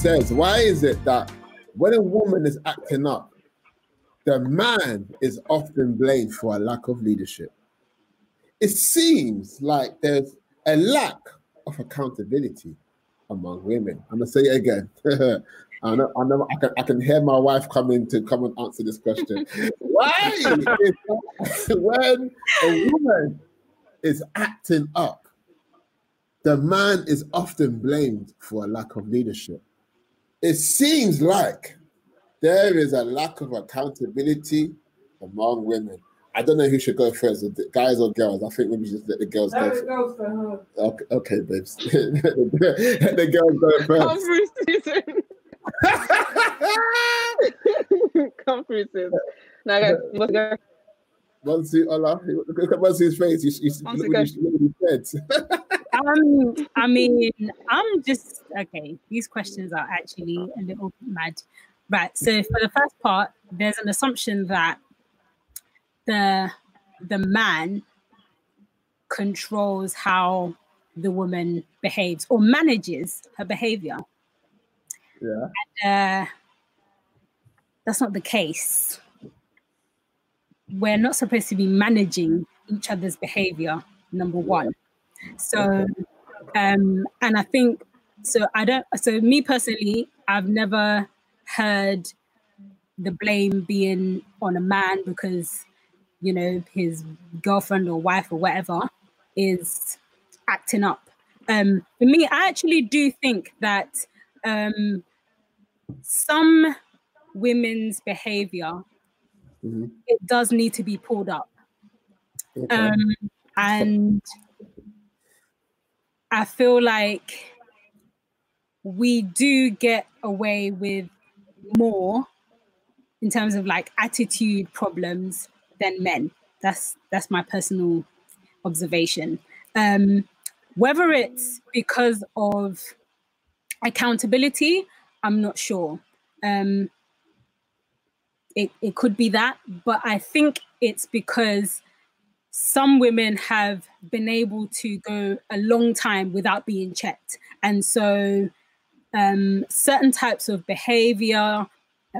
says, why is it that when a woman is acting up, the man is often blamed for a lack of leadership? It seems like there's a lack of accountability among women. I'm gonna say it again. I know, I know, I can, I can hear my wife coming to come and answer this question. Why when a woman is acting up, the man is often blamed for a lack of leadership? It seems like there is a lack of accountability among women. I don't know who should go first, the guys or girls. I think maybe just let the girls go. First. Goes for her. Okay, okay, babes. the girls go first. Come through, Susan. Come through, Susan. Now, guys, let's go. Monsi, Ola, look at Monsi's face. He's, he's, look, what he's, look what he said. Um, I mean, I'm just okay. These questions are actually a little mad. Right. So for the first part, there's an assumption that the the man controls how the woman behaves or manages her behavior. Yeah. And, uh, that's not the case. We're not supposed to be managing each other's behavior, number one. So, um, and I think so. I don't. So, me personally, I've never heard the blame being on a man because you know, his girlfriend or wife or whatever is acting up. Um, for me, I actually do think that um, some women's behavior mm-hmm. it does need to be pulled up, okay. um, and I feel like we do get away with more in terms of like attitude problems than men. That's that's my personal observation. Um, whether it's because of accountability, I'm not sure. Um, it, it could be that, but I think it's because some women have been able to go a long time without being checked. And so um, certain types of behavior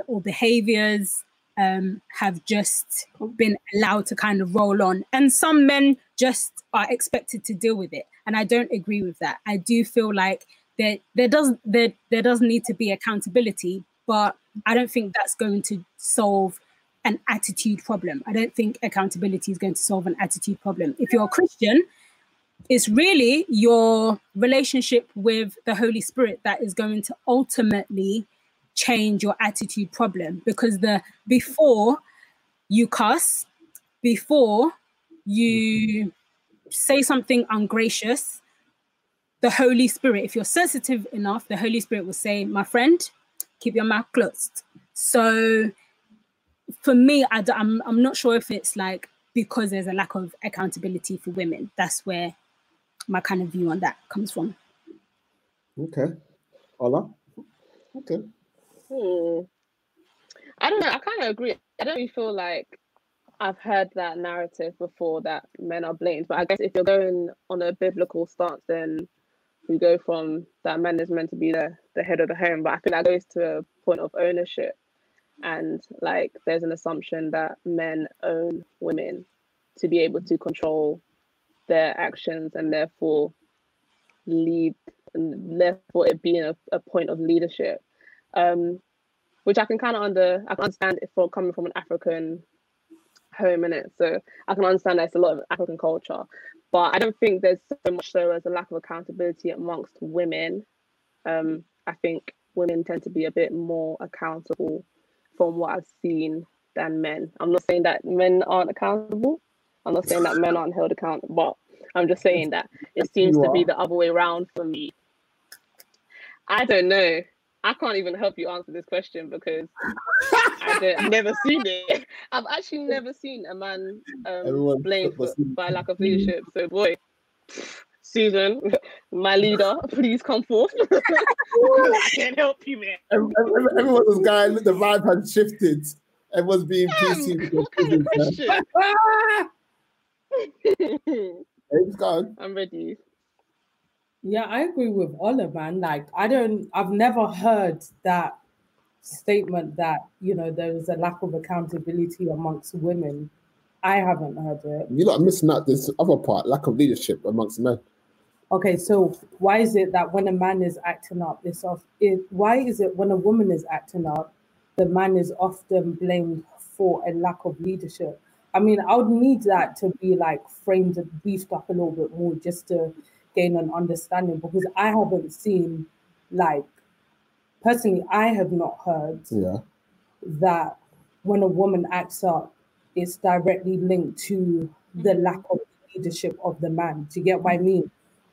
or behaviors um, have just been allowed to kind of roll on. And some men just are expected to deal with it. And I don't agree with that. I do feel like there there does there there does need to be accountability, but I don't think that's going to solve an attitude problem. I don't think accountability is going to solve an attitude problem. If you're a Christian, it's really your relationship with the Holy Spirit that is going to ultimately change your attitude problem because the before you cuss, before you say something ungracious, the Holy Spirit, if you're sensitive enough, the Holy Spirit will say, My friend, keep your mouth closed. So for me, I, I'm, I'm not sure if it's like because there's a lack of accountability for women. That's where my kind of view on that comes from. Okay. Ola? Okay. Hmm. I don't know. I kind of agree. I don't really feel like I've heard that narrative before that men are blamed. But I guess if you're going on a biblical stance, then we go from that man is meant to be the, the head of the home. But I think that goes to a point of ownership. And like there's an assumption that men own women to be able to control their actions and therefore lead and therefore it being a, a point of leadership um, which I can kind of under I can understand it from coming from an African home in it. So I can understand it's a lot of African culture, but I don't think there's so much so as a lack of accountability amongst women. Um, I think women tend to be a bit more accountable from what I've seen than men. I'm not saying that men aren't accountable. I'm not saying that men aren't held accountable, but I'm just saying that it seems to be the other way around for me. I don't know. I can't even help you answer this question because I've never seen it. I've actually never seen a man um, blamed for, by lack of leadership. So, boy, Susan, my leader, please come forth. I can't help you, man. Everyone was going, the vibe had shifted. Everyone's being PC. Good question. It's gone. I'm ready. Yeah, I agree with Ola, man. Like, I don't, I've never heard that statement that, you know, there is a lack of accountability amongst women. I haven't heard it. You're not missing out this other part, lack of leadership amongst men. Okay, so why is it that when a man is acting up, it's off? It, why is it when a woman is acting up, the man is often blamed for a lack of leadership? I mean, I would need that to be like framed and beefed up a little bit more just to gain an understanding because I haven't seen like personally, I have not heard Yeah. that when a woman acts up, it's directly linked to the lack of leadership of the man. Do you get what I mean?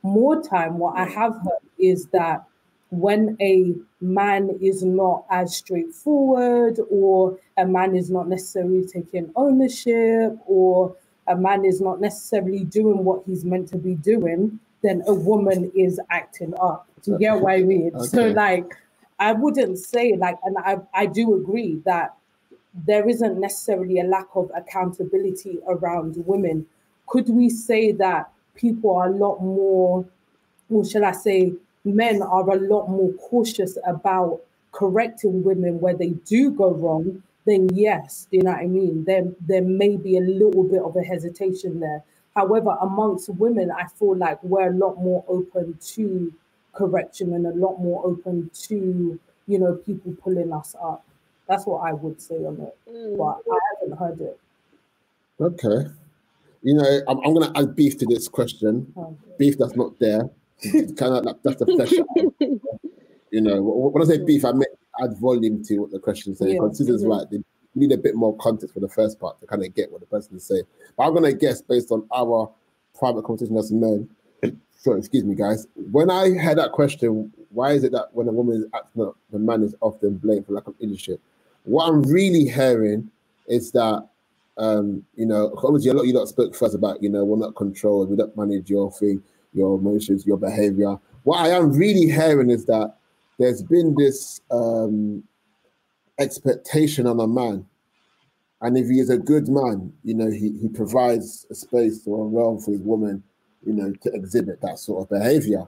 More time, what I have heard is that when a man is not as straightforward, or a man is not necessarily taking ownership, or a man is not necessarily doing what he's meant to be doing, then a woman is acting up. Do you get what I mean? So, like, I wouldn't say like, and I, I do agree that there isn't necessarily a lack of accountability around women. Could we say that people are a lot more, or shall I say, men are a lot more cautious about correcting women where they do go wrong? Then yes, do you know what I mean. There, there may be a little bit of a hesitation there. However, amongst women, I feel like we're a lot more open to correction and a lot more open to you know people pulling us up. That's what I would say on it, Mm. but I haven't heard it. Okay. You know, I'm, I'm going to add beef to this question. Oh, Beef that's not there. kind of like that's the flesh. you know, when I say beef, I mean add volume to what the question is saying. Yeah. Because Susan's Mhm. right. They need a bit more context for the first part to kind of get what the person is saying. But I'm going to guess based on our private conversation as men. Sorry, excuse me, guys. When I had that question, why is it that when a woman is acting up, the man is often blamed for lack of leadership? What I'm really hearing is that um, you know, obviously a lot of you lot spoke first about, you know, we're not controlled, we don't manage your thing, your emotions, your behavior. What I am really hearing is that there's been this um expectation on a man. And if he is a good man, you know, he, he provides a space or a realm for his woman, you know, to exhibit that sort of behavior.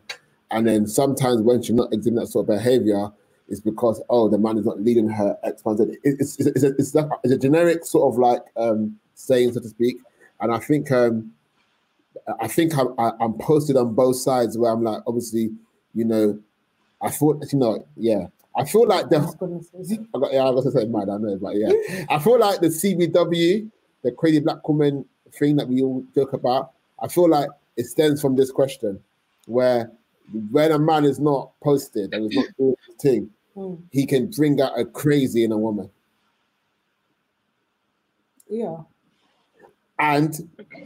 And then sometimes when she's not exhibiting that sort of behavior, it's because oh the man is not leading her X, Y, Z. It- It's it's it's a, it's, a, it's a generic sort of like um saying so to speak. And I think um I think I'm I, I'm posted on both sides where I'm like obviously you know I thought you know yeah I feel like the was gonna say I got, yeah, I was gonna say mad, I know, but yeah, I feel like the CBW, the crazy black woman thing that we all joke about, I feel like it stems from this question, where when a man is not posted and is not doing his thing, Hmm, he can bring out a crazy in a woman, yeah. and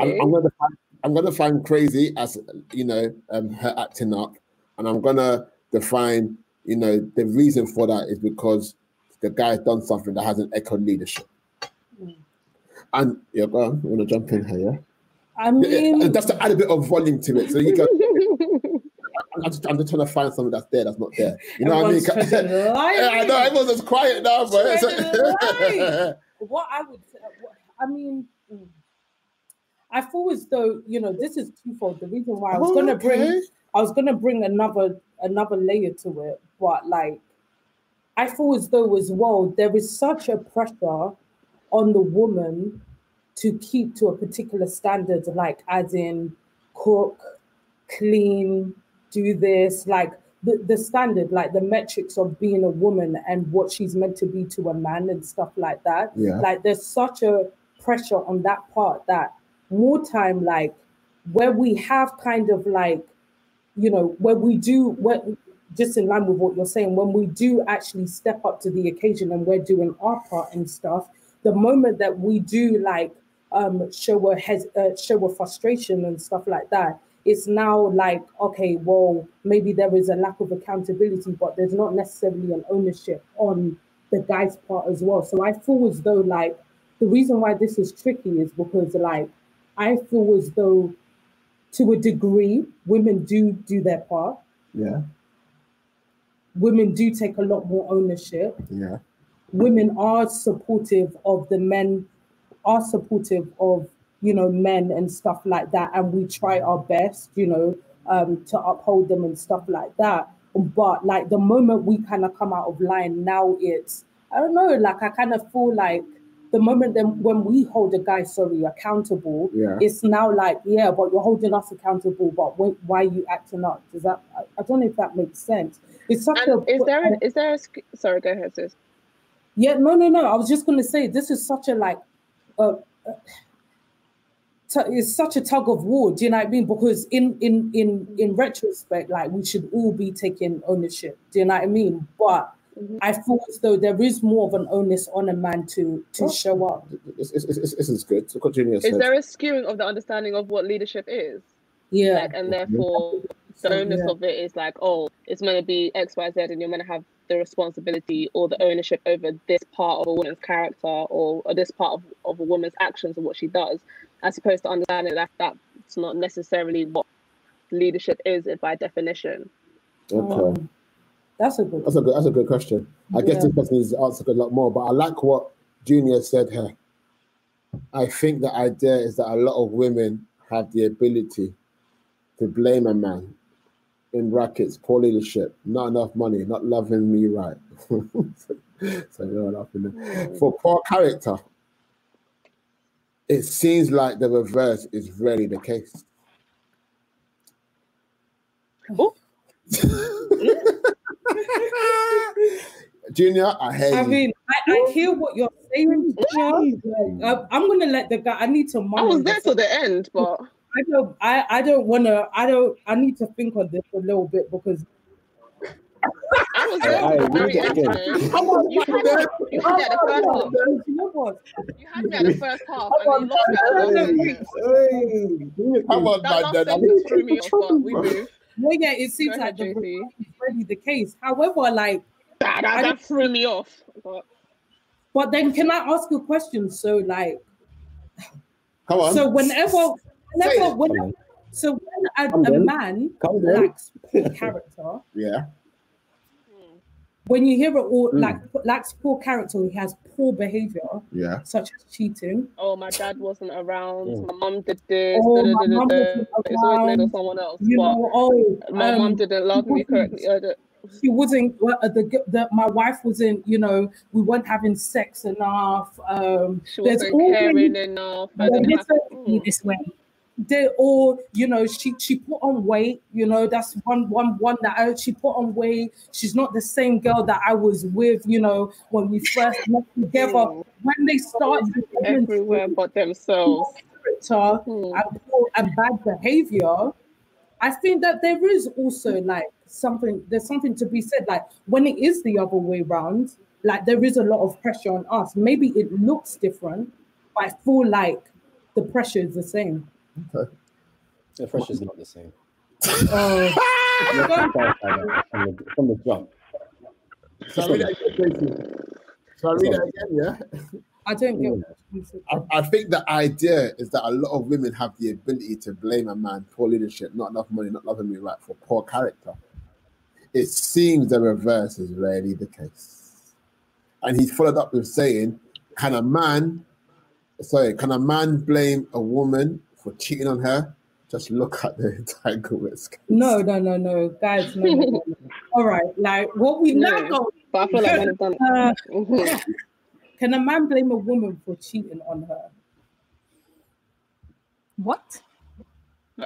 I'm, I'm gonna find, I'm gonna find crazy as you know um, her acting up, and I'm gonna define you know the reason for that is because the guy's done something that hasn't echoed leadership. Mm. And yeah, go on. You want to jump in here? Yeah? I Yeah, mean, yeah, Just to add a bit of volume to it, so you go. I'm just, I'm just trying to find something that's there that's not there. You know what I mean? everyone's yeah, I know everyone's just quiet now, but what I would say, I mean, mm, I feel as though you know this is twofold. The reason why I was Oh, gonna bring. I was gonna bring another another layer to it, but like, I feel as though as well there is such a pressure on the woman to keep to a particular standard, like as in cook, clean, do this, like the, the standard, like the metrics of being a woman and what she's meant to be to a man and stuff like that. Yeah. Like there's such a pressure on that part that more time, like where we have kind of like, you know, where we do when just in line with what you're saying, when we do actually step up to the occasion and we're doing our part and stuff, the moment that we do like um show a hes- uh, show a frustration and stuff like that, it's now like okay, well maybe there is a lack of accountability, but there's not necessarily an ownership on the guy's part as well. So I feel as though like the reason why this is tricky is because like I feel as though to a degree women do do their part. Yeah, Women do take a lot more ownership. yeah, Women are supportive of the men, are supportive of you know men and stuff like that, and we try our best. You know, um, to uphold them and stuff like that. But like the moment we kind of come out of line, now it's I don't know. Like I kind of feel like the moment then when we hold a guy sorry accountable, Yeah. it's now like yeah, but you're holding us accountable. But wait, why are you acting up? Does that? I, I don't know if that makes sense. It's such And a is there an, is there a sorry? Go ahead, sis. yeah, no, no, no. I was just going to say this is such a like, uh, uh, tu- it's such a tug of war. Do you know what I mean? Because in in in in retrospect, like we should all be taking ownership. Do you know what I mean? But Mhm. I feel as though there is more of an onus on a man to to Oh. show up. This, this, this, this is good. So continue. Is there a skewing of the understanding of what leadership is? Yeah, Like, and therefore the onus yeah. of it is like, oh, it's going to be X, Y, Z, and you're going to have the responsibility or the ownership over this part of a woman's character or, or this part of, of a woman's actions and what she does, as opposed to understanding that that's not necessarily what leadership is by definition. Okay. Um, that's a good. That's a good. That's a good question. I guess Yeah. this person needs to answer a lot more. But I like what Junior said here. I think the idea is that a lot of women have the ability to blame a man in brackets, poor leadership, not enough money, not loving me right. so you're laughing there. For poor character, it seems like the reverse is really the case. Oh. Junior, I hear I you. mean, I, I hear what you're saying. Gina. Like, I, I'm gonna let the guy. I need to. I was there this. till the end, but I don't I, I don't wanna I don't I need to think on this a little bit because I was Hey, there hey, till very read it end. again. you. You had, me- you had me at the first half. you know what? You had me at the first half, and you lost me at the last sentence. Come on, That man. last then. sentence threw me off, but we move. Well, yeah, it seems Go like ahead, the JC. really the case. However, like, That, that, that threw me off. But but then can I ask you a question? So, like, Come on. so whenever, Say whenever, it. whenever, so when a, a man lacks poor character, yeah. when you hear it all Mm. like lacks poor character, he has poor behavior, Yeah. such as cheating. oh, my dad wasn't around. Mm. My mum did this. Oh, da, da, my da, da, mum da. wasn't It's always blamed on someone else. You know, oh, my um, mum didn't love me correctly. She wasn't well, uh, the, the my wife wasn't you know we weren't having sex enough um she wasn't always caring enough. I didn't have, Mm. this way. They all you know she she put on weight you know that's one one one that I, she put on weight. She's not the same girl that i was with you know when we first met together. When they started everywhere but themselves. character Mm. and, and bad behavior i think that there is also like something there's something to be said like when it is the other way round like there is a lot of pressure on us. Maybe it looks different but i feel like the pressure is the same The pressure's not the same. uh, You're clarified that from the, from the jump. So I read that again, Tracy. I read that again, yeah. i don't get what you said. I, I think the idea is that a lot of women have the ability to blame a man, poor leadership, not enough money, not loving me right, for poor character. It seems the reverse is rarely the case. And he followed up with saying, Can a man, sorry, can a man blame a woman for cheating on her? Just look at the entanglements. no no no no guys no, no, no, no. all right like what we No. now go But I feel like men have done uh, can a man blame a woman for cheating on her What?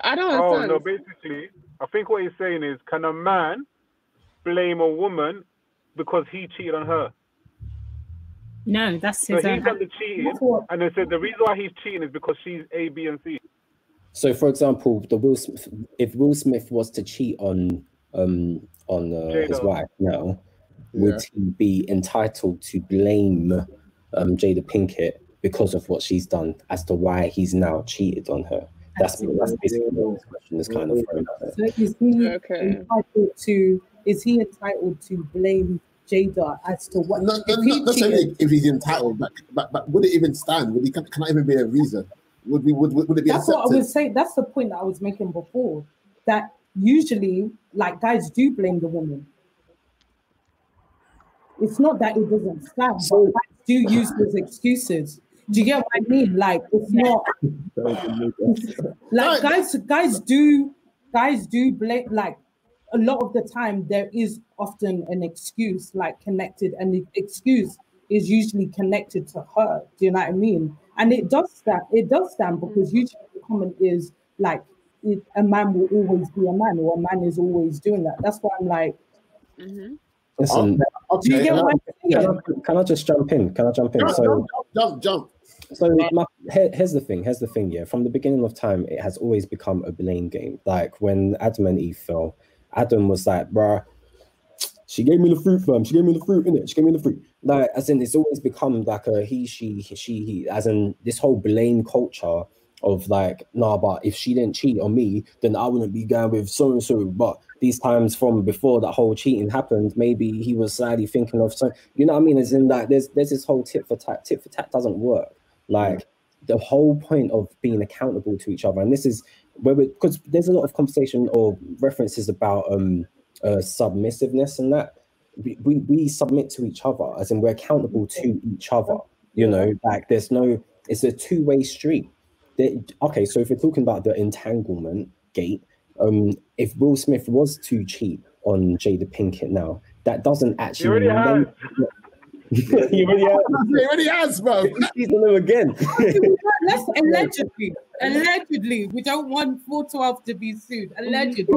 I don't understand. Oh no, basically, I think what he's saying is, can a man blame a woman because he cheated on her? No, that's his So his he's own. done the cheating, what- and they said the reason why he's cheating is because she's A, B, and C. So, for example, the Will Smith, if Will Smith was to cheat on um on uh, his Jada. wife now, would he be entitled to blame um Jada Pinkett because of what she's done as to why he's now cheated on her? That's that's basically what this question is kind of thrown out there. So is he Okay. entitled to? Is he entitled to blame Jada as to what? Not, if not, he not cheated- if he's entitled, but, but, but would it even stand? Would he, can, can even be a reason? Would, we, would, would it be that's what I was saying. That's the point that I was making before. That usually, like guys, do blame the woman. It's not that it doesn't stand, but guys do use those excuses. Do you get what I mean? Like it's not like guys. Guys do guys do blame like a lot of the time there is often an excuse like connected and the excuse is usually connected to her do you know what i mean and it does stand it does stand because usually the comment is like it, a man will always be a man or a man is always doing that that's why i'm like mm-hmm. Listen, do you Okay, get what I- can I, can I just jump in? Can I jump in? jump, So, jump, jump, jump. so my, here, here's the thing. Here's the thing. Yeah, from the beginning of time, it has always become a blame game. Like when Adam and Eve fell, Adam was like, "Bruh, she gave me the fruit, fam. She gave me the fruit, innit? She gave me the fruit." Like, as in, it's always become like a he, she, she, he. As in, this whole blame culture of like, nah, but if she didn't cheat on me, then I wouldn't be going with so and so. But these times from before that whole cheating happened, maybe he was slightly thinking of some. You know what I mean? As in, like, there's there's this whole tit for tat. Tit for tat doesn't work. Like the whole point of being accountable to each other, and this is where because there's a lot of conversation or references about um uh, submissiveness and that. We, we we submit to each other as in we're accountable to each other you know? Like there's no it's a two-way street. Okay so if we're talking about the entanglement gate um if will smith was too cheap on jada pinkett now that doesn't actually. he already has. He already has, bro. He's on him again. let's allegedly allegedly we don't want 412 to be sued allegedly if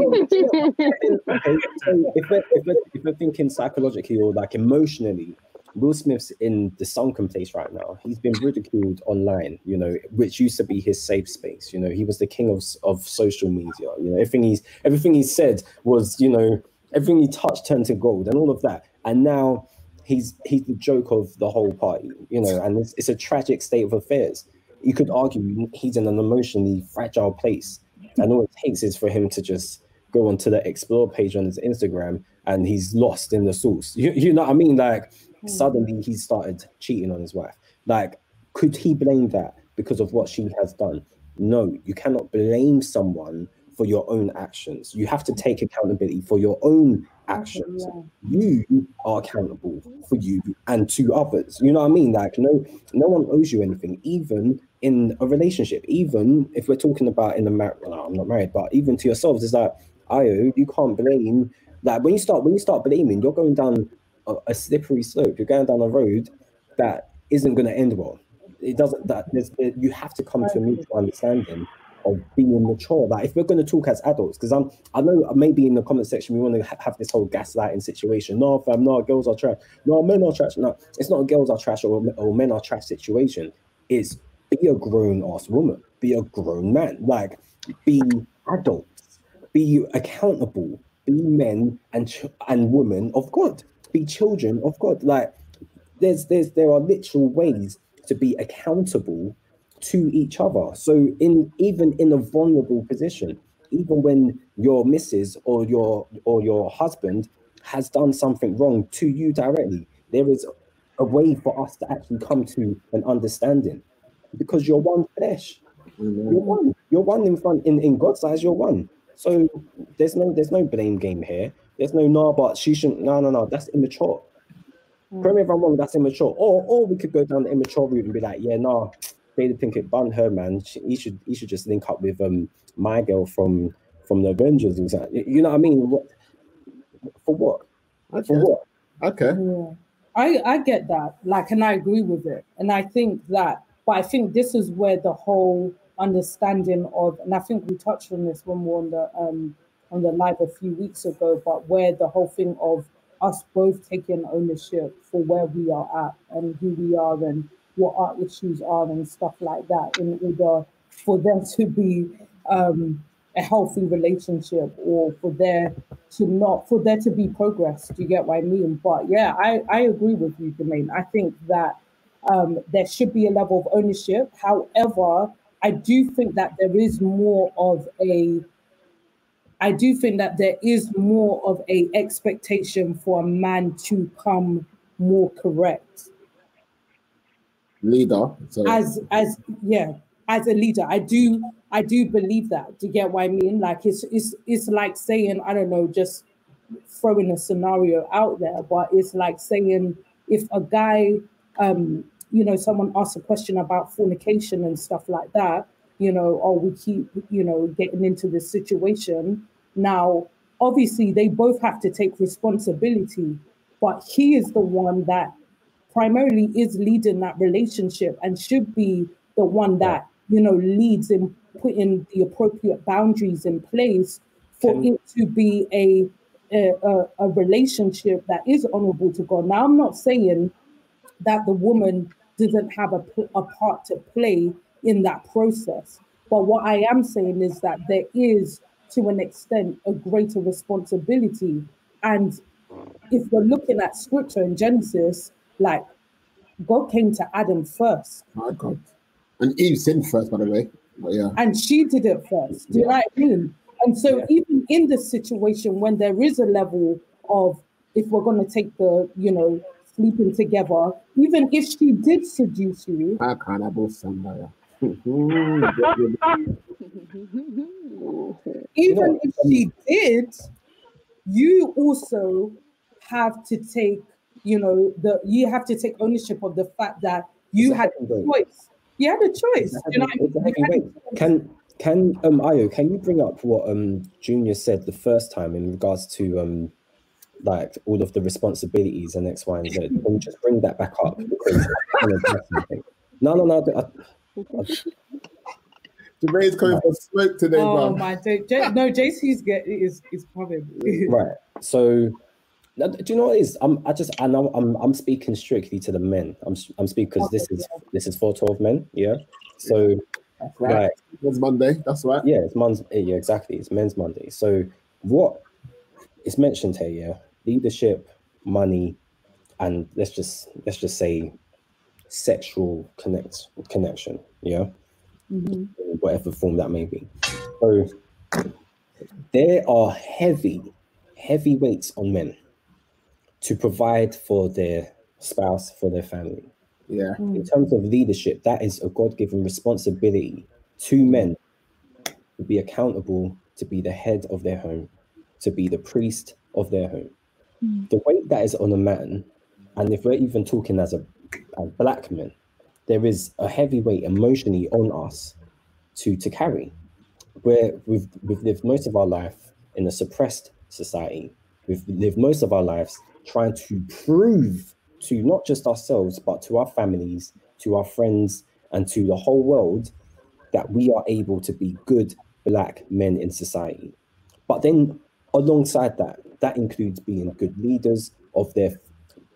we're, if, we're, if we're thinking psychologically or like emotionally, Will Smith's in the sunken place right now. He's been ridiculed online, you know, which used to be his safe space. You know, he was the king of of social media. You know, everything he's everything he said was, you know, everything he touched turned to gold and all of that. And now he's he's the joke of the whole party. You know, and it's, it's a tragic state of affairs. You could argue he's in an emotionally fragile place, and all it takes is for him to just go onto the explore page on his Instagram and he's lost in the sauce. You, you know what I mean? Like hmm. suddenly he started cheating on his wife. Like, could he blame that because of what she has done? No, you cannot blame someone for your own actions. You have to take accountability for your own actions. You are accountable mm-hmm. for you and to others. You know what I mean? Like no no one owes you anything, even in a relationship, even if we're talking about in a marriage, no, I'm not married, but even to yourselves, it's like, Io, you can't blame like when you start when you start blaming, you're going down a, a slippery slope. You're going down a road that isn't going to end well. It doesn't. That there's you have to come to a mutual understanding of being mature. Like if we're going to talk as adults, because I'm I know maybe in the comment section we want to ha- have this whole gaslighting situation. No, fam, no, girls are trash. No, men are trash. No, it's not a girls are trash or, or men are trash situation. It's be a grown ass woman, be a grown man. Like be adults, be accountable, be men and ch- and women of God, be children of God. Like there's there's there are literal ways to be accountable to each other. So in even in a vulnerable position, even when your missus or your or your husband has done something wrong to you directly, there is a way for us to actually come to an understanding because you're one flesh. You're one. You're one in front in, in God's eyes, you're one. So there's no there's no blame game here. There's no no, but she shouldn't no no no, that's immature. Hmm. Correct me if I'm wrong, that's immature. Or or we could go down the immature route and be like, yeah, no, Jada Pinkett bun her man. She, he should he should just link up with um my girl from from the Avengers and that. You know what I mean? What for what? Okay. For what? Okay. Yeah. I, I get that, like, and I agree with it. And I think that, but I think this is where the whole understanding of, and I think we touched on this when we were on the um on the live a few weeks ago, but where the whole thing of us both taking ownership for where we are at and who we are and what our issues are and stuff like that in order for there to be um a healthy relationship or for there to not for there to be progress. Do you get what i mean? But yeah i i agree with you Jermaine. i think that um there should be a level of ownership. However i do think that there is more of a i do think that there is more of a expectation for a man to come more correct Leader. So as as yeah as a leader i do i do believe that do you get what i mean like it's it's it's like saying i don't know just throwing a scenario out there but it's like saying if a guy um you know someone asks a question about fornication and stuff like that you know, oh, we keep, you know, getting into this situation. Now, obviously, they both have to take responsibility, but he is the one that primarily is leading that relationship and should be the one that, you know, leads in putting the appropriate boundaries in place for it to be a, a, a, a relationship that is honorable to God. Now, I'm not saying that the woman doesn't have a, a part to play in that process. But what I am saying is that there is, to an extent, a greater responsibility. And if we're looking at scripture in Genesis, like God came to Adam first, My God. And Eve sinned first, by the way. But yeah. and she did it first. Do you know what I mean? And so, Yeah. even in this situation, when there is a level of, if we're going to take the, you know, sleeping together, even if she did seduce you, I can't have both somebody. even if she did, you also have to take, you know, the you have to take ownership of the fact that you had a heavy weight. choice. You had a choice. It's You know, heavy- it's a what I mean? Had a choice. Can can um Ayo, can you bring up what um Junior said the first time in regards to um like all of the responsibilities and X, Y, and Z? Can you just bring that back up? Because I wanna address something. no, no, no. I, Jermaine's coming for smoke today, Oh bro. my! J- J- no, JC's get is is coming. right. So now, do you know what it is? I'm I just I know I'm I'm speaking strictly to the men. I'm I'm speaking because this is this is for 12 men, yeah. So That's right. right. It's Monday. That's right. Yeah, it's men's. Yeah, exactly. It's Men's Monday. So what is mentioned here? Yeah, leadership, money, and let's just let's just say sexual connect connection. Yeah, Mhm. in whatever form that may be. So there are heavy, heavy weights on men to provide for their spouse, for their family Yeah. Hmm. in terms of leadership, that is a God given responsibility to men to be accountable, to be the head of their home, to be the priest of their home. Hmm. The weight that is on a man, and if we're even talking as a as black men, there is a heavy weight emotionally on us to to carry. Where we've we've lived most of our life in a suppressed society. We've lived most of our lives trying to prove to not just ourselves, but to our families, to our friends, and to the whole world that we are able to be good black men in society. But then alongside that, that includes being good leaders of their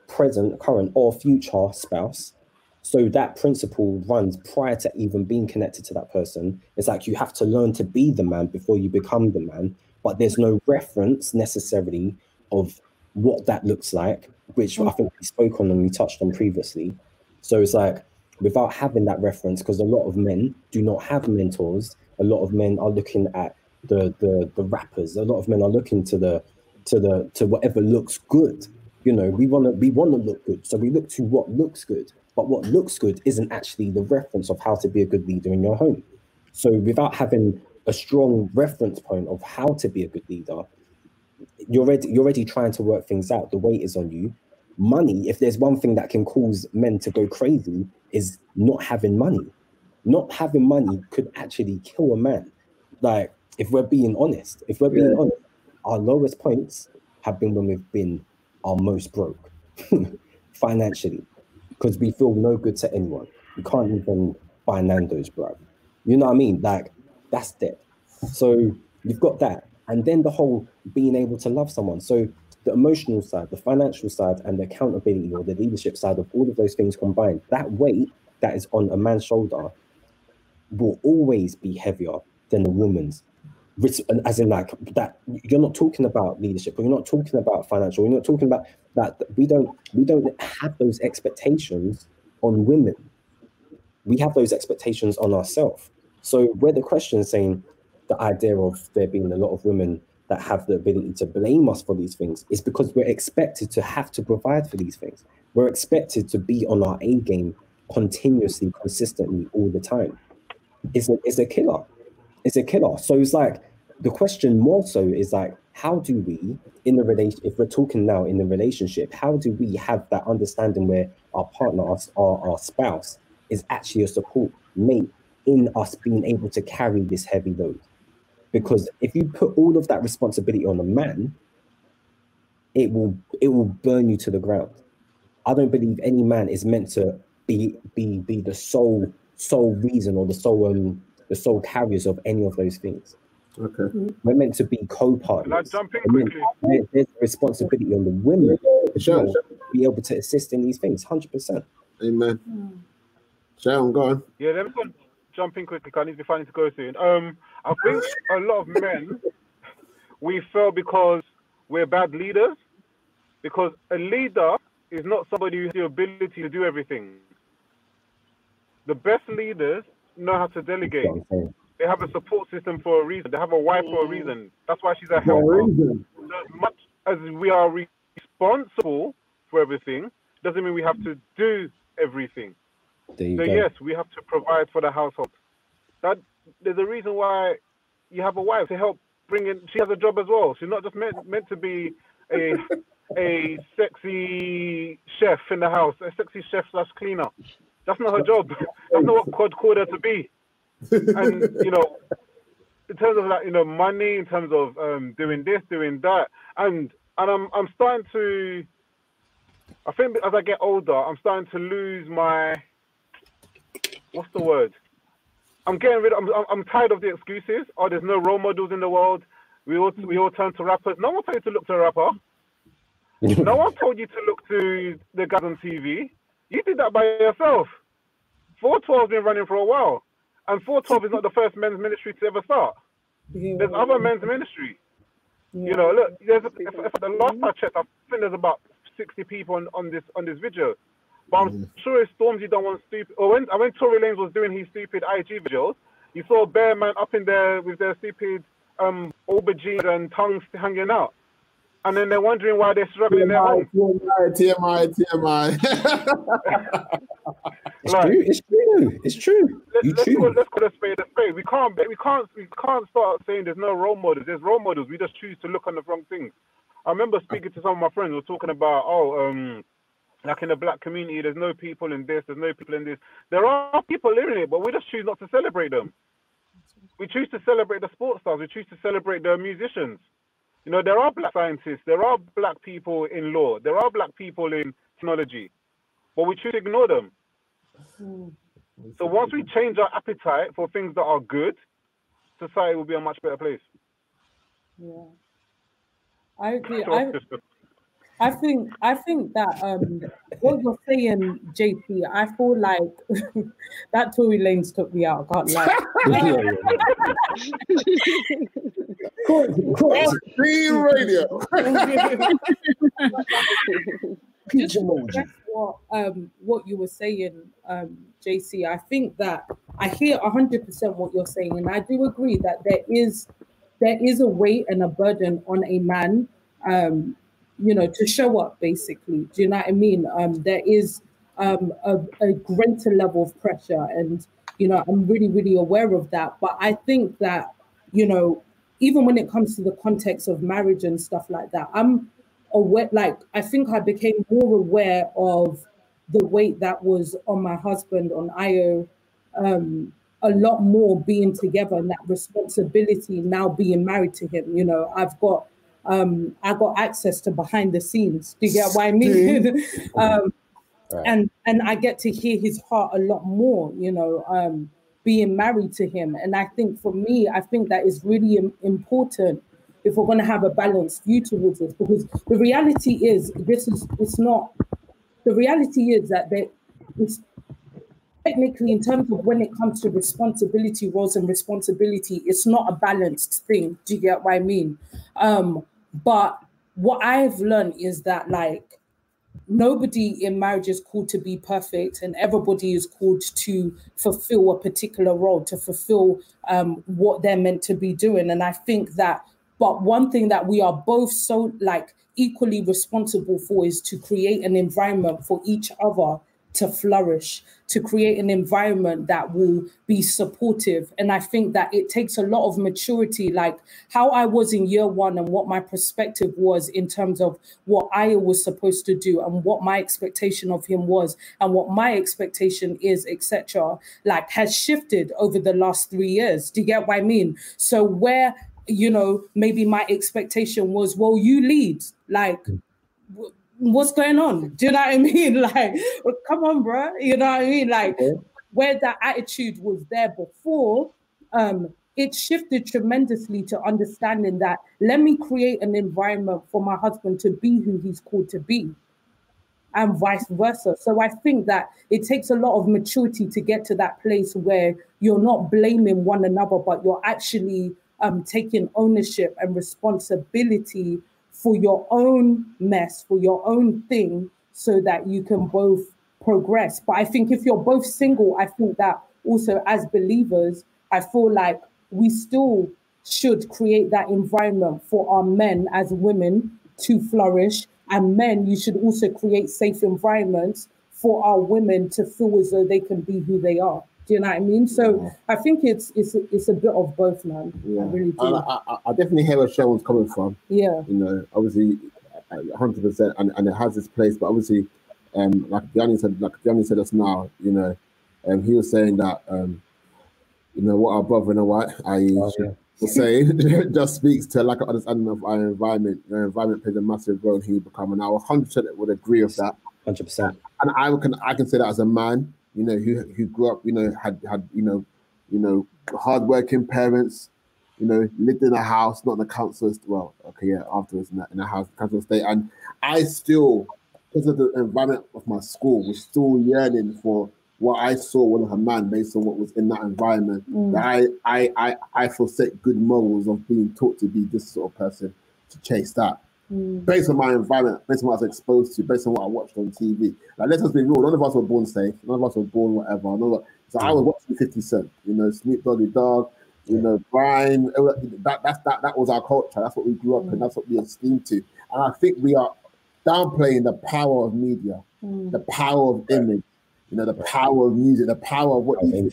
present, current, or future spouse. So that principle runs prior to even being connected to that person. It's like you have to learn to be the man before you become the man, but there's no reference necessarily of what that looks like, which I mm. think we spoke on and we touched on previously. So it's like without having that reference, because a lot of men do not have mentors. A lot of men are looking at the the the rappers. A lot of men are looking to the to the to whatever looks good. You know, we want to we want to look good, so we look to what looks good. But what looks good isn't actually the reference of how to be a good leader in your home. So without having a strong reference point of how to be a good leader, you're already you're already trying to work things out. The weight is on you. Money, if there's one thing that can cause men to go crazy, is not having money. Not having money could actually kill a man. Like, if we're being honest, if we're being Yeah. honest, our lowest points have been when we've been our most broke financially. Because we feel no good to anyone. We can't even buy Nando's, bro. You know what I mean? Like, that's dead. So you've got that. And then the whole being able to love someone. So the emotional side, the financial side, and the accountability or the leadership side of all of those things combined, that weight that is on a man's shoulder will always be heavier than a woman's. As in, like that, you're not talking about leadership, or you're not talking about financial, you're not talking about that. We don't, we don't have those expectations on women. We have those expectations on ourselves. So, where the question is saying the idea of there being a lot of women that have the ability to blame us for these things is because we're expected to have to provide for these things. We're expected to be on our A game continuously, consistently, all the time. It's a, it's a killer. It's a killer. So it's like the question more so is like, how do we in the relation? If we're talking now in the relationship, how do we have that understanding where our partner, our, our, our spouse, is actually a support mate in us being able to carry this heavy load. Because if you put all of that responsibility on a man, it will it will burn you to the ground. I don't believe any man is meant to be be be the sole sole reason or the sole um the sole carriers of any of those things. Okay. We're meant to be Can I co-partners. jump in quickly? there- There's a responsibility on the women as Sure. to be able to assist in these things, hundred percent. Amen. Sharon, go on. Yeah, let me go jump in quickly. I need to be finding to go soon. Um, I think a lot of men we fail because we're bad leaders. Because a leader is not somebody who has the ability to do everything. The best leaders know how to delegate. That's what I'm saying. They have a support system for a reason. They have a wife for a mm. reason. That's why she's a For helper. So as much as we are responsible for everything, doesn't mean we have to do everything. So go. yes, we have to provide for the household. That there's a reason why you have a wife to help bring in. She has a job as well. She's not just meant meant to be a a sexy chef in the house, a sexy chef slash cleaner. That's not her job. That's not what God called her to be. And you know, in terms of like you know money, in terms of um, doing this, doing that, and and I'm I'm starting to. I think as I get older, I'm starting to lose my. What's the word? I'm getting rid. Of, I'm I'm- I'm tired of the excuses. Oh, there's no role models in the world. We all we all turn to rappers. No one told you to look to a rapper. No one told you to look to the guys on TV. You did that by yourself. 412's been running for a while, and 412 is not the first men's ministry to ever start. There's other men's ministry. You know, look, there's if, if the last I checked, I think there's about 60 people on, on this on this video. But I'm sure it's Stormzy don't want stupid. Or when when Tory Lanez was doing his stupid IG videos, you saw Bear Man up in there with their stupid um aubergine and tongues hanging out, and then they're wondering why they're struggling in their TMI. TMI, TMI, TMI. It's Right. true. It's true. It's true. Let's, You let's, choose. call, let's call a spade a spade. We can't we can't we can't start saying there's no role models. There's role models. We just choose to look on the wrong things. I remember speaking to some of my friends who were talking about oh um like in the black community there's no people in this there's no people in this. There are people in it, but we just choose not to celebrate them. We choose to celebrate the sports stars. We choose to celebrate the musicians. You know there are black scientists. There are black people in law. There are black people in technology, but we choose to ignore them. So once we change our appetite for things that are good, society will be a much better place. Yeah. I agree. I, I think I think that um what you're saying, JP, I feel like that Tory Lanez took me out, I can't lie. Yeah, yeah, yeah. Green radio. Peach emoji. That's what um what you were saying, um, JC. I think that I hear hundred percent what you're saying, and I do agree that there is there is a weight and a burden on a man, um, you know, to show up. Basically, do you know what I mean? Um, there is um a, a greater level of pressure, and you know, I'm really really aware of that. But I think that you know, even when it comes to the context of marriage and stuff like that, I'm aware like I think I became more aware of the weight that was on my husband on Ayo um a lot more being together and that responsibility now being married to him. You know, I've got um I got access to behind the scenes. Do you get what I mean? um Right. and and I get to hear his heart a lot more, you know, um, being married to him. And I think for me, I think that is really important if we're going to have a balanced view towards this, because the reality is this is it's not. The reality is that there is technically in terms of when it comes to responsibility roles and responsibility it's not a balanced thing do you get what i mean um but what i've learned is that like nobody in marriage is called to be perfect and everybody is called to fulfill a particular role to fulfill um, what they're meant to be doing. And i think that but one thing that we are both so like equally responsible for is to create an environment for each other to flourish, to create an environment that will be supportive. And I think that it takes a lot of maturity, like how I was in year one and what my perspective was in terms of what I was supposed to do and what my expectation of him was and what my expectation is, etc. Like has shifted over the last three years. Do you get what I mean? So where you know maybe my expectation was, well, you lead, like hmm. What's going on? Do you know what I mean? Like, well, come on, bro. You know what I mean? Like, where that attitude was there before, um, it shifted tremendously to understanding that let me create an environment for my husband to be who he's called to be, and vice versa. So I think that it takes a lot of maturity to get to that place where you're not blaming one another, but you're actually um, taking ownership and responsibility for your own mess, for your own thing, so that you can both progress. But I think if you're both single, I think that also as believers, I feel like we still should create that environment for our men as women to flourish. And men, you should also create safe environments for our women to feel as though they can be who they are. Do you know what I mean? So yeah. I think it's it's it's a bit of both, man. Yeah. I really do. I, I, I definitely hear where Sharon's coming from. Yeah. You know, obviously, hundred percent, and and it has its place, but obviously, um, like Gianni said, like Gianni said us now, you know, um, he was saying that, um, you know, what our brother in a white, i.e., oh, yeah. was saying, just speaks to lack of understanding of our environment. Your environment plays a massive role in who you become, and I 100 percent would agree with that. Hundred percent. And I can I can say that as a man you know, who who grew up, you know, had had you know, you know, hardworking parents, you know, lived in a house, not in a council. Well, okay, yeah, afterwards in, in a house, council estate, and I still, because of the environment of my school, was still yearning for what I saw when a man based on what was in that environment. Mm. That I, I, I, I forsake good morals of being taught to be this sort of person to chase that. Mm. Based on my environment, based on what I was exposed to, based on what I watched on TV. Like, let us be real, none of us were born safe, none of us were born whatever. None of, so I was mm. watching 50 Cent, you know, Snoop Doggy Dogg, you know, Brian. That, that's, that, that was our culture. That's what we grew up mm. in, that's what we esteemed to. And I think we are downplaying the power of media, mm. the power of image, you know, the power of music, the power of what you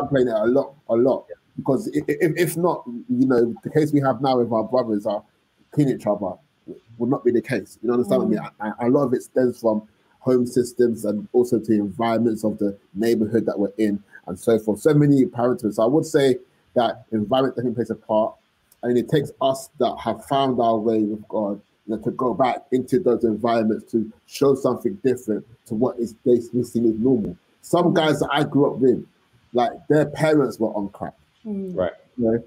downplaying it a lot, a lot. Because if, if not, you know, the case we have now with our brothers are killing each other would not be the case. You know, understand mm. me? A, a lot of it stems from home systems and also to environments of the neighborhood that we're in and so forth. So many parameters. So I would say that environment definitely plays a part. and it takes us that have found our way with God you know, to go back into those environments to show something different to what is basically seen as normal. Some mm. guys that I grew up with, like their parents were on crack. Mm. Right. You know,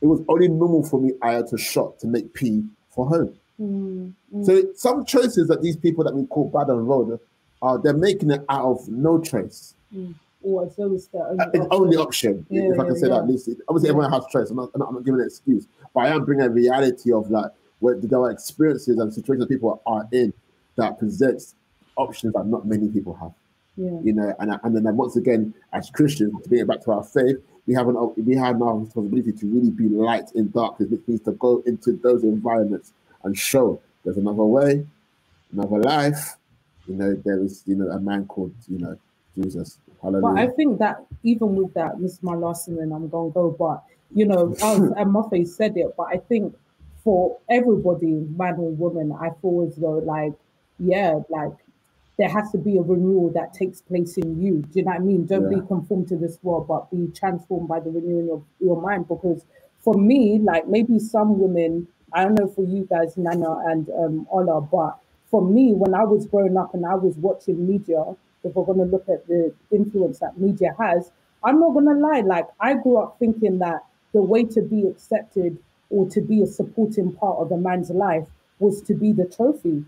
it was only normal for me, I had to shop to make pee for home. Mm, So some choices that these people that we call bad and road are they're making it out of no choice. Mm. Oh, so it's the only, option. only option, yeah, if I can say yeah. that. At least, obviously, everyone has choice. I'm not, I'm not, giving an excuse, but I am bringing a reality of like where there are experiences and situations that people are in that presents options that not many people have. Yeah. You know, and and then once again, as Christians, to bring it back to our faith, we have an we have now responsibility to really be light in darkness, which means to go into those environments and show there's another way, another life. You know, there is, you know, a man called, you know, Jesus. Hallelujah. But I think that even with that, this is my last and I'm gonna go. But you know, as Muffy said it, but I think for everybody, man or woman, I feel as though like, yeah, like there has to be a renewal that takes place in you. Do you know what I mean? Don't yeah. be conformed to this world, but be transformed by the renewing of your mind. Because for me, like maybe some women I don't know for you guys, Nana and um, Ola, but for me, when I was growing up and I was watching media, if we're going to look at the influence that media has, I'm not going to lie. Like, I grew up thinking that the way to be accepted or to be a supporting part of a man's life was to be the trophy.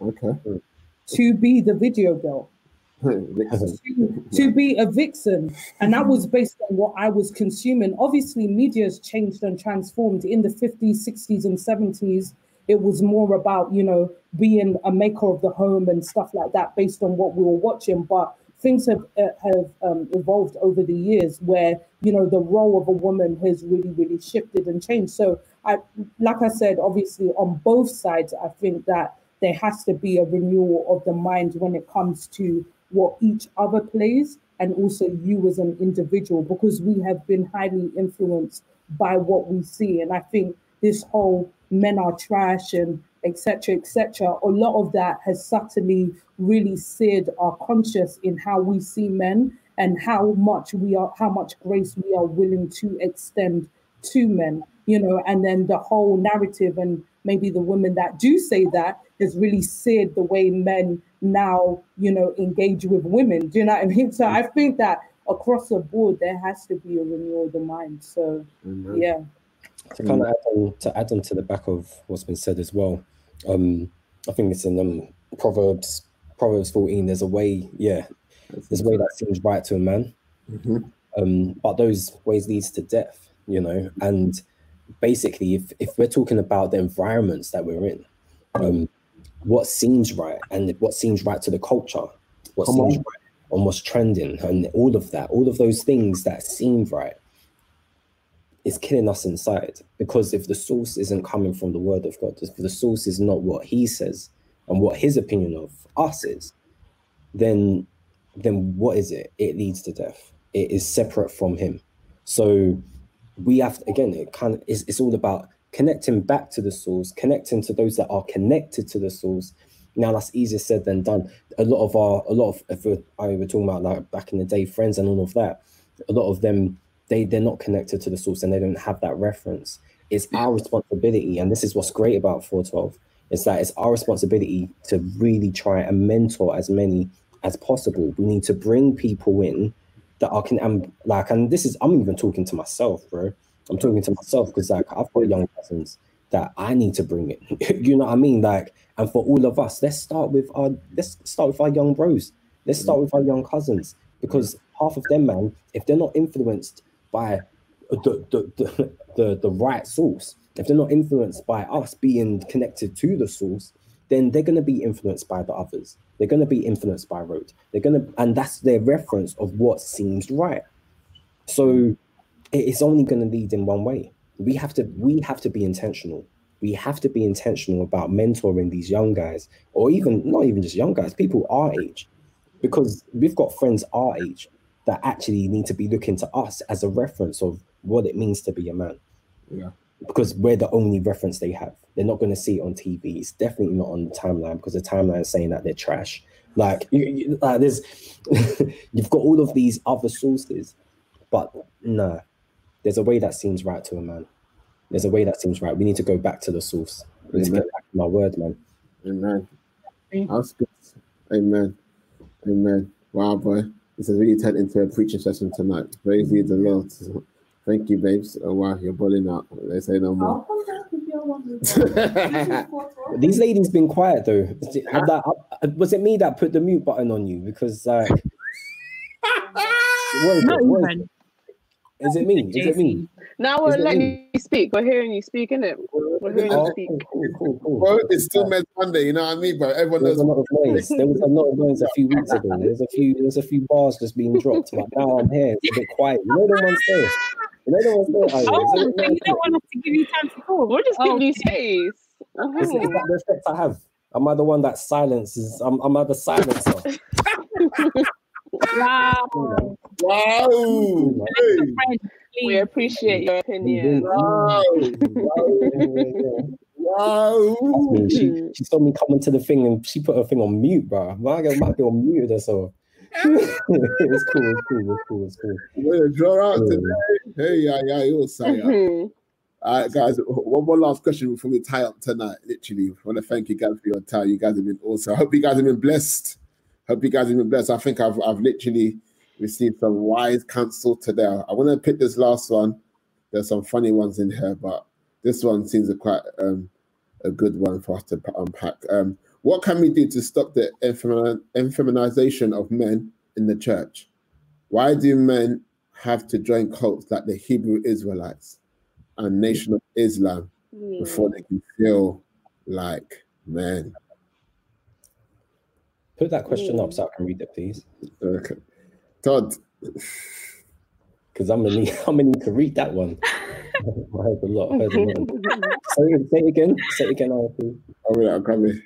Okay. To be the video girl to, to be a vixen. And that was based on what I was consuming. Obviously, media has changed and transformed in the 50s, 60s, and 70s. It was more about, you know, being a maker of the home and stuff like that based on what we were watching. But things have uh, have um, evolved over the years where you know the role of a woman has really really shifted and changed so i like i said obviously on both sides i think that there has to be a renewal of the mind when it comes to what each other plays and also you as an individual because we have been highly influenced by what we see. And I think this whole men are trash and etc etc a lot of that has subtly really seared our conscious in how we see men and how much we are how much grace we are willing to extend to men you know and then the whole narrative and maybe the women that do say that has really seared the way men now you know engage with women do you know what i mean so i think that across the board there has to be a renewal of the mind so Amen. yeah to kind of add on to add on to the back of what's been said as well. Um, I think it's in um, Proverbs Proverbs 14. There's a way, yeah, there's a way that seems right to a man, Mhm. um, but those ways leads to death, you know. And basically, if if we're talking about the environments that we're in, um, what seems right and what seems right to the culture, what Come seems on. right and what's trending, and all of that, all of those things that seem right is killing us inside because if the source isn't coming from the word of God, if the source is not what he says and what his opinion of us is, then then what is it? It leads to death. It is separate from him. So we have again, it kind of it's, it's all about connecting back to the source, connecting to those that are connected to the source. Now that's easier said than done. A lot of our, a lot of, if we're, I were talking about like back in the day, friends and all of that. A lot of them they they're not connected to the source and they don't have that reference. It's our responsibility, and this is what's great about 412, is that it's our responsibility to really try and mentor as many as possible. We need to bring people in that I can and like, and this is I'm even talking to myself, bro. I'm talking to myself because like I've got young cousins that I need to bring it. you know what I mean? Like, and for all of us, let's start with our let's start with our young bros. Let's start with our young cousins because half of them, man, if they're not influenced by the the, the, the, the right source, if they're not influenced by us being connected to the source, then they're to be influenced by the others. They're to be influenced by road. They're to, and that's their reference of what seems right. So it's only going to lead in one way. We have to, we have to be intentional. We have to be intentional about mentoring these young guys, or even not even just young guys, people our age, because we've got friends our age that actually need to be looking to us as a reference of what it means to be a man. Yeah. Because we're the only reference they have. They're not going to see it on TV. It's definitely not on the timeline because the timeline is saying that they're trash. Like, you, you, like there's, you've got all of these other sources, but no, there's a way that seems right to a man. There's a way that seems right. We need to go back to the source. We need to get back to my word, man. Amen. That's good. Amen. Amen. Wow, boy. This has really turned into a preaching session tonight. Praise be the Lord. Thank you, babes. Oh, wow, you're balling out. They say no more. come back if you want me to. These ladies been quiet though. Have that, uh, was it me that put the mute button on you? Because like, what is, it? What is, even. it? is it me? Is it me? Now we're letting me? you speak. We're hearing you speak, innit? We're hearing Oh, you speak. cool, cool, cool, cool. Well, it's still Men's Monday, you know what I mean, bro? Everyone There was a lot of noise. There was a lot of noise a few weeks ago. There's a few. There was a few bars just being dropped. But now I'm here. It's a bit quiet. You know the one's there. You know the one's there. Ayo. Oh, Is, it, so you don't want us to give you time to talk? We're just Oh, giving you okay. space. Uh-huh. is, is that the effect I have? Am I the one that silences? I'm, am I the silencer? Wow. Wow. Hey. We appreciate your opinion. Wow. Wow. Me. She, she saw me coming to the thing and she put her thing on mute, bro. My girl might be on mute or so. it's cool, it's cool, it's cool, it's cool. We're gonna draw out today. Hey, yeah, yeah, you'll say. Mhm. All right, guys. One more last question before we tie up tonight. Literally, I want to thank you guys for your time. You guys have been awesome. I hope you guys have been blessed. Hope you guys have been blessed. I think I've I've literally received some wise counsel today. I want to pick this last one. There's some funny ones in here, but this one seems a quite um, a good one for us to unpack. Um, what can we do to stop the effemin- effeminization of men in the church? Why do men have to join cults like the Hebrew Israelites and Nation of Islam Mm. before they can feel like men? Put that question up so I can read it, please. Okay. Todd, Because I'm gonna need, I'm gonna need to read that one. I heard a lot. I heard a lot. say, it, say it again. Say it again, Aya, please. all right, I'm coming.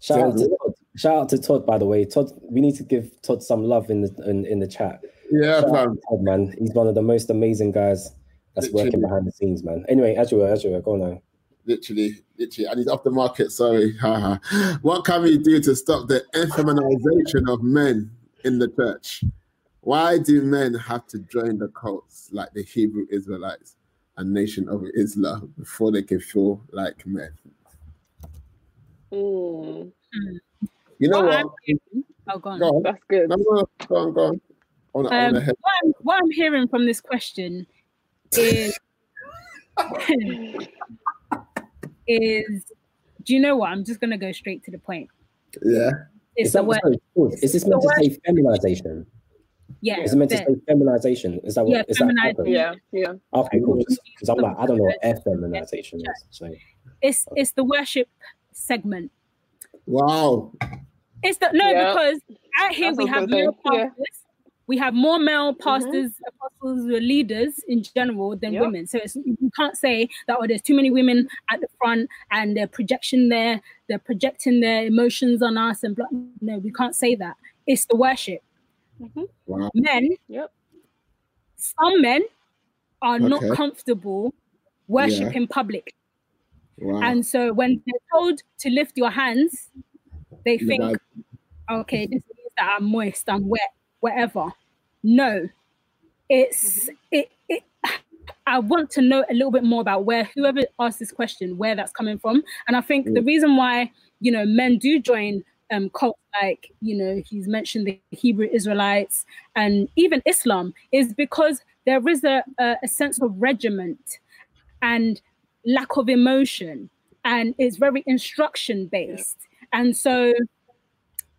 Shout So out to Todd. Shout out to Todd, by the way. Todd, we need to give Todd some love in the in, in the chat. Yeah, Shout out to Todd, man. He's one of the most amazing guys that's Literally. working behind the scenes, man. Anyway, as you were, as you were, go on now. Literally, literally, and he's off the market. Sorry. what can we do to stop the effeminization of men in the church? Why do men have to join the cults like the Hebrew Israelites and Nation of Islam before they can feel like men? Mm, You know What what? I'm oh, go on. Go on. that's good. No, no, no, go on, go on. I Um, wanna what, I'm, what I'm hearing from this question is is do you know what? I'm just gonna go straight to the point. yeah. It's Is the word, sorry, pause. Is this meant to say feminization? yeah. Is it meant to say feminization? Is that what? Yeah, is that feminization. proper? Yeah, yeah. Okay, cool. Because I'm like, I don't know what effeminization is. So It's it's the worship segment. Wow. It's the no Yeah. because out here That's we have was gonna male say, yeah. Pastors. We have more male mm-hmm. pastors, apostles, or leaders in general than Yep. women. So it's, you can't say that oh, there's too many women at the front and they're projection there, they're projecting their emotions on us and blah. No, we can't say that. It's the worship. Mm-hmm. Wow. Men, Yep. some men are not Okay. comfortable worship in public. Wow. And so when they're told to lift your hands, they The think, Bible. okay, this means that I'm moist, I'm wet, whatever. No, it's it, it. I want to know a little bit more about where whoever asked this question, where that's coming from. And I think the reason why you know men do join um cults like you know he's mentioned the Hebrew Israelites and even Islam is because there is a, a, a sense of regiment and lack of emotion and it's very instruction based and so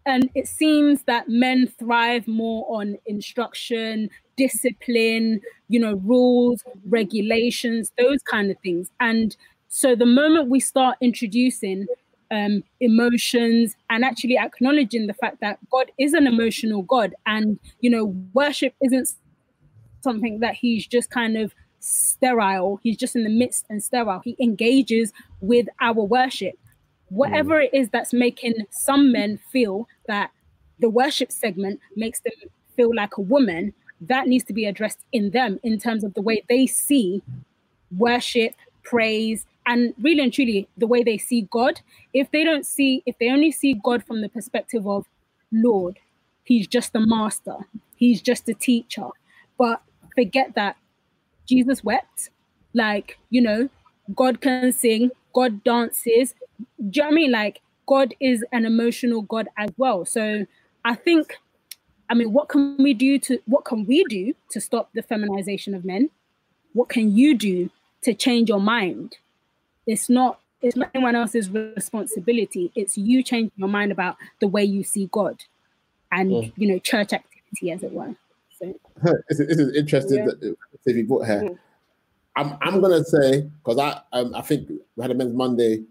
and it seems that men thrive more on instruction discipline you know rules regulations those kind of things and so the moment we start introducing um, emotions and actually acknowledging the fact that god is an emotional god and you know worship isn't something that he's just kind of sterile. He's just in the midst and sterile. He engages with our worship. Mm. Whatever it is that's making some men feel that the worship segment makes them feel like a woman, that needs to be addressed in them in terms of the way they see worship, praise, and really and truly the way they see God. If they don't see, if they only see God from the perspective of Lord, He's just a master, He's just a teacher, but forget that Jesus wept. Like, you know, God can sing, God dances. Do you know what I mean? Like, God is an emotional God as well. So I think, I mean, what can we do to what can we do to stop the feminization of men? What can you do to change your mind? It's not it's not anyone else's responsibility. It's you changing your mind about the way you see God and Mm. you know, church activity as it were. So this, is, this is interesting Yeah. that that you brought here. Mm. I'm I'm gonna say because I um, I think we had a men's Monday,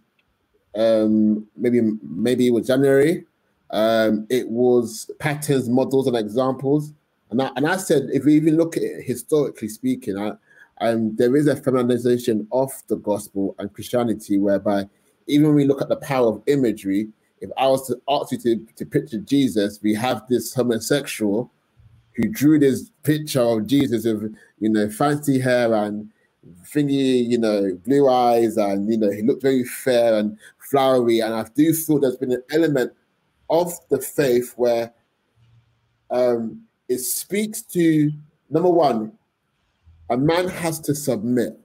um maybe maybe it was January. Um, it was patterns, models, and examples. And I and I said if we even look at it historically speaking, I, um, there is a feminization of the gospel and Christianity whereby even when we look at the power of imagery, if I was to ask you to, to picture Jesus, we have this homosexual who drew this picture of Jesus with you know fancy hair and thingy, you know, blue eyes, and you know, he looked very fair and flowery. And I do feel there's been an element of the faith where um it speaks to number one, a man has to submit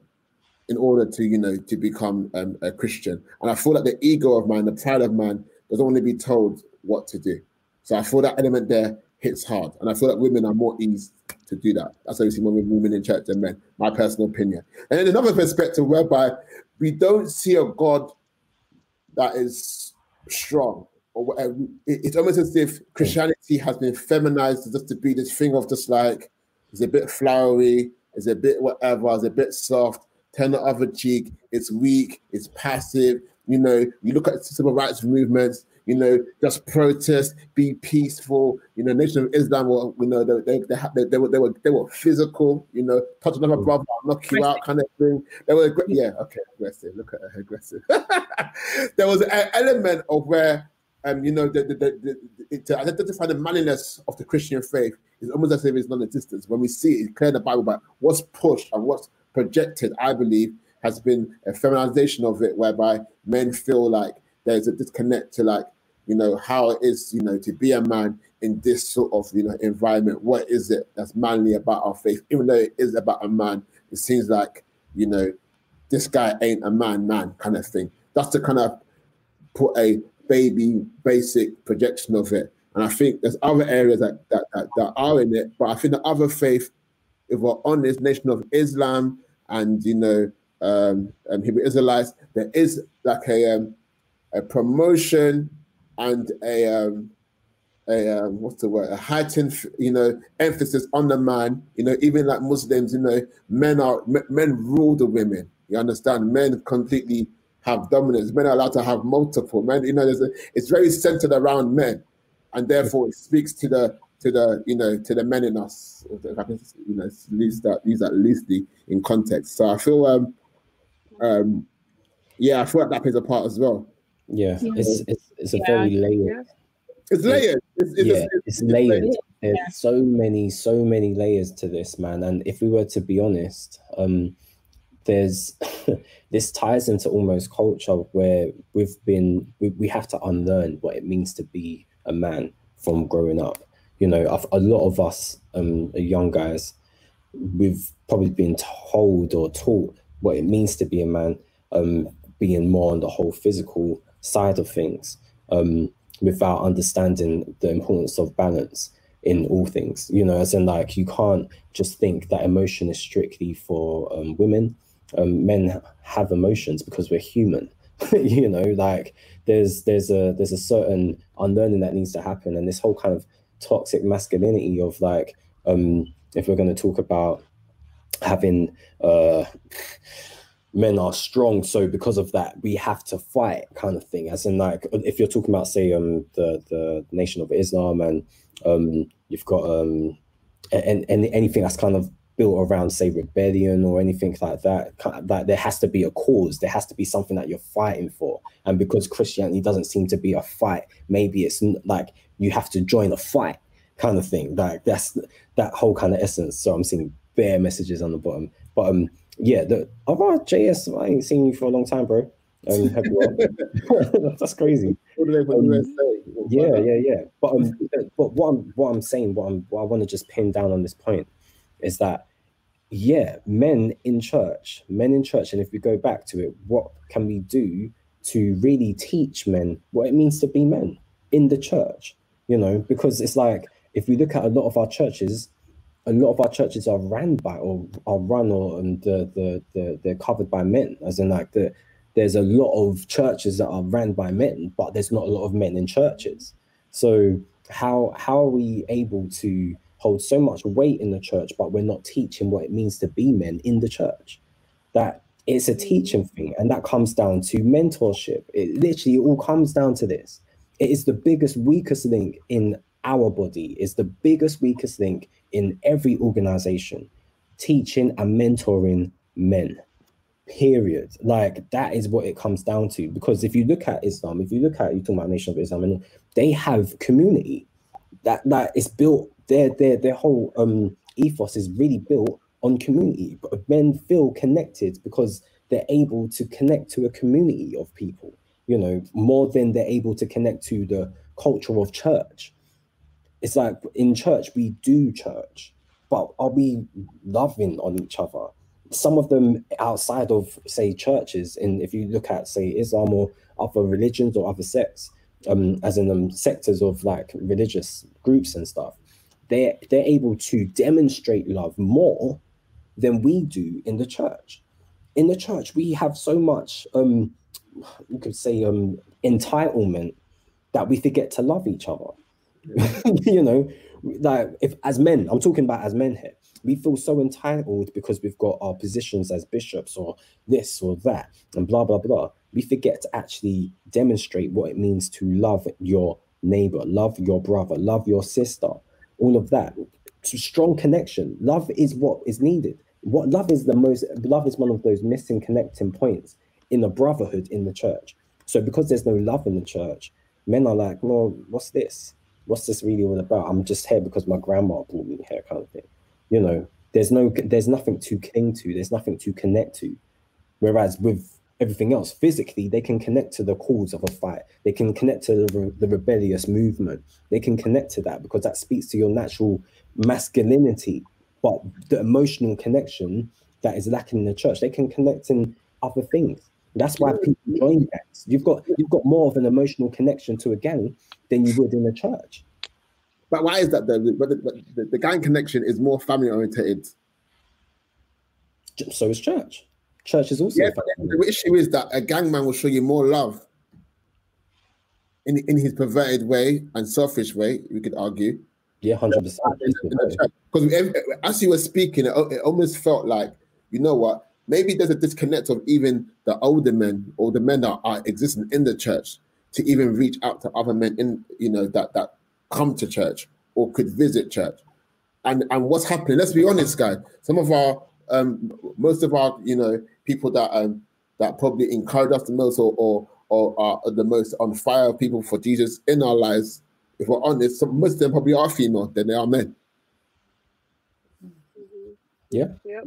in order to you know to become um, a Christian. And I feel that the ego of man, the pride of man, doesn't want to be told what to do. So I feel that element there hits hard, and I feel that women are more eased to do that. That's why we see more women in church than men. My personal opinion. And then another perspective whereby we don't see a God that is strong. Or whatever. Uh, it's almost as if Christianity has been feminized just to be this thing of just like it's a bit flowery, it's a bit whatever, it's a bit soft. Turn the other cheek. It's weak. It's passive. You know, you look at civil rights movements. You know, just protest, be peaceful. You know, Nation of Islam were, you know, they they they, they, they were they were they were physical. You know, touch another brother, knock you out, kind of thing. They were yeah, okay, aggressive. Look at her aggressive. there was an element of where um, you know, the, the, the, the, to identify the manliness of the Christian faith is almost as if it's non-existent. When we see it, it's clear in the Bible, but what's pushed and what's projected, I believe, has been a feminization of it, whereby men feel like there's a disconnect to like, you know, how it is, you know, to be a man in this sort of, you know, environment. What is it that's manly about our faith? Even though it is about a man, it seems like, you know, this guy ain't a man, man kind of thing. That's to kind of put a baby basic projection of it. And I think there's other areas that, that, that, that are in it, but I think the other faith, if we're honest, Nation of Islam and you know um, um Hebrew Israelites, there is like a um, a promotion and a um, a um, what's the word a heightened you know emphasis on the man. You know, even like Muslims, you know, men are men rule the women. You understand? Men completely have dominance. Men are allowed to have multiple men. You know, a, it's very centered around men, and therefore it speaks to the to the you know to the men in us. If I can you know use that use that loosely in context. So I feel um um yeah I feel like that plays a part as well. Yeah, yeah. it's it's it's a yeah. very layered. It's layered. It's, it's, yeah, it's, it's layered. layered. There's yeah. so many, so many layers to this, man. And if we were to be honest, um, there's this ties into almost culture where we've been we, we have to unlearn what it means to be a man from growing up you know a lot of us um young guys we've probably been told or taught what it means to be a man um being more on the whole physical side of things um without understanding the importance of balance in all things. You know as in like you can't just think that emotion is strictly for um, women. Um, men have emotions because we're human. You know like there's there's a there's a certain unlearning that needs to happen and this whole kind of toxic masculinity of like um if we're going to talk about having uh men are strong so because of that we have to fight kind of thing. As in like if you're talking about say um the the nation of islam and um you've got um and, and anything that's kind of built around say rebellion or anything like that that there has to be a cause. There has to be something that you're fighting for. And because christianity doesn't seem to be a fight maybe it's like you have to join a fight kind of thing. Like that's that whole kind of essence. So i'm seeing bare messages on the bottom. But um yeah the other js i ain't seen you for a long time bro um, that's crazy. Um, yeah, yeah, yeah. But um, but what I'm what I'm saying, what I'm what I want to just pin down on this point is that yeah, men in church, men in church, and if we go back to it, what can we do to really teach men what it means to be men in the church? You know, because it's like if we look at a lot of our churches, a lot of our churches are ran by or are run or and the, the, the they're covered by men, as in like the there's a lot of churches that are ran by men, but there's not a lot of men in churches. So how how are we able to hold so much weight in the church, but we're not teaching what it means to be men in the church. That it's a mm. teaching thing, and that comes down to mentorship. It literally all comes down to this. It is the biggest, weakest link in our body, is the biggest, weakest link in every organization. Teaching and mentoring men. Period. Like that is what it comes down to. Because if you look at Islam, if you look at you talk about Nation of Islam, and they have community that that is built their their their whole um ethos is really built on community. But men feel connected because they're able to connect to a community of people, you know, more than they're able to connect to the culture of church. It's like in church, we do church, but are we loving on each other? Some of them outside of, say, churches, and if you look at, say, Islam or other religions or other sects, um, as in um, sectors of like religious groups and stuff, they're they're able to demonstrate love more than we do in the church. In the church, we have so much um you could say um entitlement that we forget to love each other. you know, like if as men, I'm talking about as men here, we feel so entitled because we've got our positions as bishops or this or that and blah blah blah. We forget to actually demonstrate what it means to love your neighbor, love your brother, love your sister, all of that. Strong connection. Love is what is needed. What love is the most love is one of those missing connecting points in a brotherhood in the church. So because there's no love in the church, men are like, well, what's this? What's this really all about? I'm just here because my grandma brought me here, kind of thing. You know, there's no, there's nothing to cling to. There's nothing to connect to. Whereas with everything else, physically, they can connect to the cause of a fight. They can connect to the, the rebellious movement. They can connect to that because that speaks to your natural masculinity. But the emotional connection that is lacking in the church, they can connect in other things. That's why people join gangs. You've got you've got more of an emotional connection to a gang than you would in a church. But why is that? Though? But the, but the, the gang connection is more family oriented. So is church. Church is also. Yeah, the issue is that a gang man will show you more love in in his perverted way and selfish way. We could argue. Yeah, hundred percent. Because as you were speaking, it, it almost felt like you know what maybe there's a disconnect of even the older men or the men that are existing in the church to even reach out to other men in you know that that come to church or could visit church and and what's happening let's be honest guys some of our um most of our you know people that um that probably encourage us the most or or, or are the most on fire people for jesus in our lives if we're honest some, most of them probably are female than they are men yeah Yep.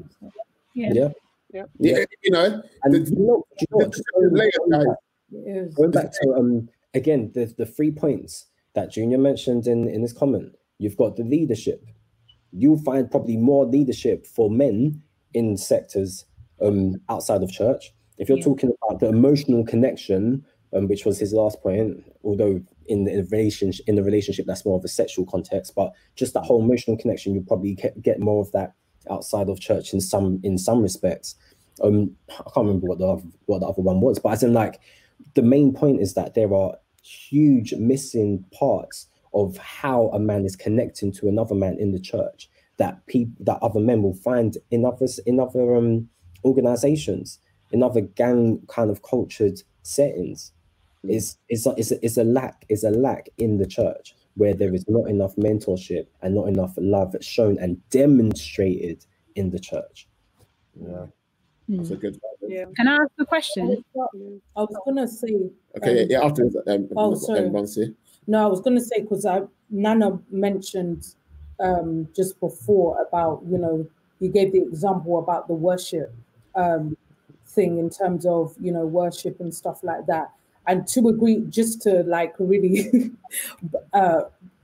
Yeah. yeah Yep. yeah you know and the- you know, you know the- just going back- guys. It is. Going back to um again the the three points that Junior mentioned in in his comment. You've got the leadership. You'll find probably more leadership for men in sectors um outside of church. If you're Yeah. talking about the emotional connection, um, which was his last point, although in the relationship in the relationship that's more of a sexual context, but just that whole emotional connection, you probably get, get more of that outside of church in some in some respects. Um, I can't remember what the other, what the other one was, but as in like the main point is that there are huge missing parts of how a man is connecting to another man in the church that people that other men will find in others in other um organizations in other gang kind of cultured settings. Is is a, is a, is a lack is a lack in the church where there is not enough mentorship and not enough love shown and demonstrated in the church yeah Hmm. that's a good Yeah. Can I ask a question? I was gonna say okay Um, yeah after um, oh, sorry. Bonsi. No, I was going to say because I Nana mentioned um, just before about you know you gave the example about the worship um, thing in terms of you know worship and stuff like that, and to agree just to like really uh,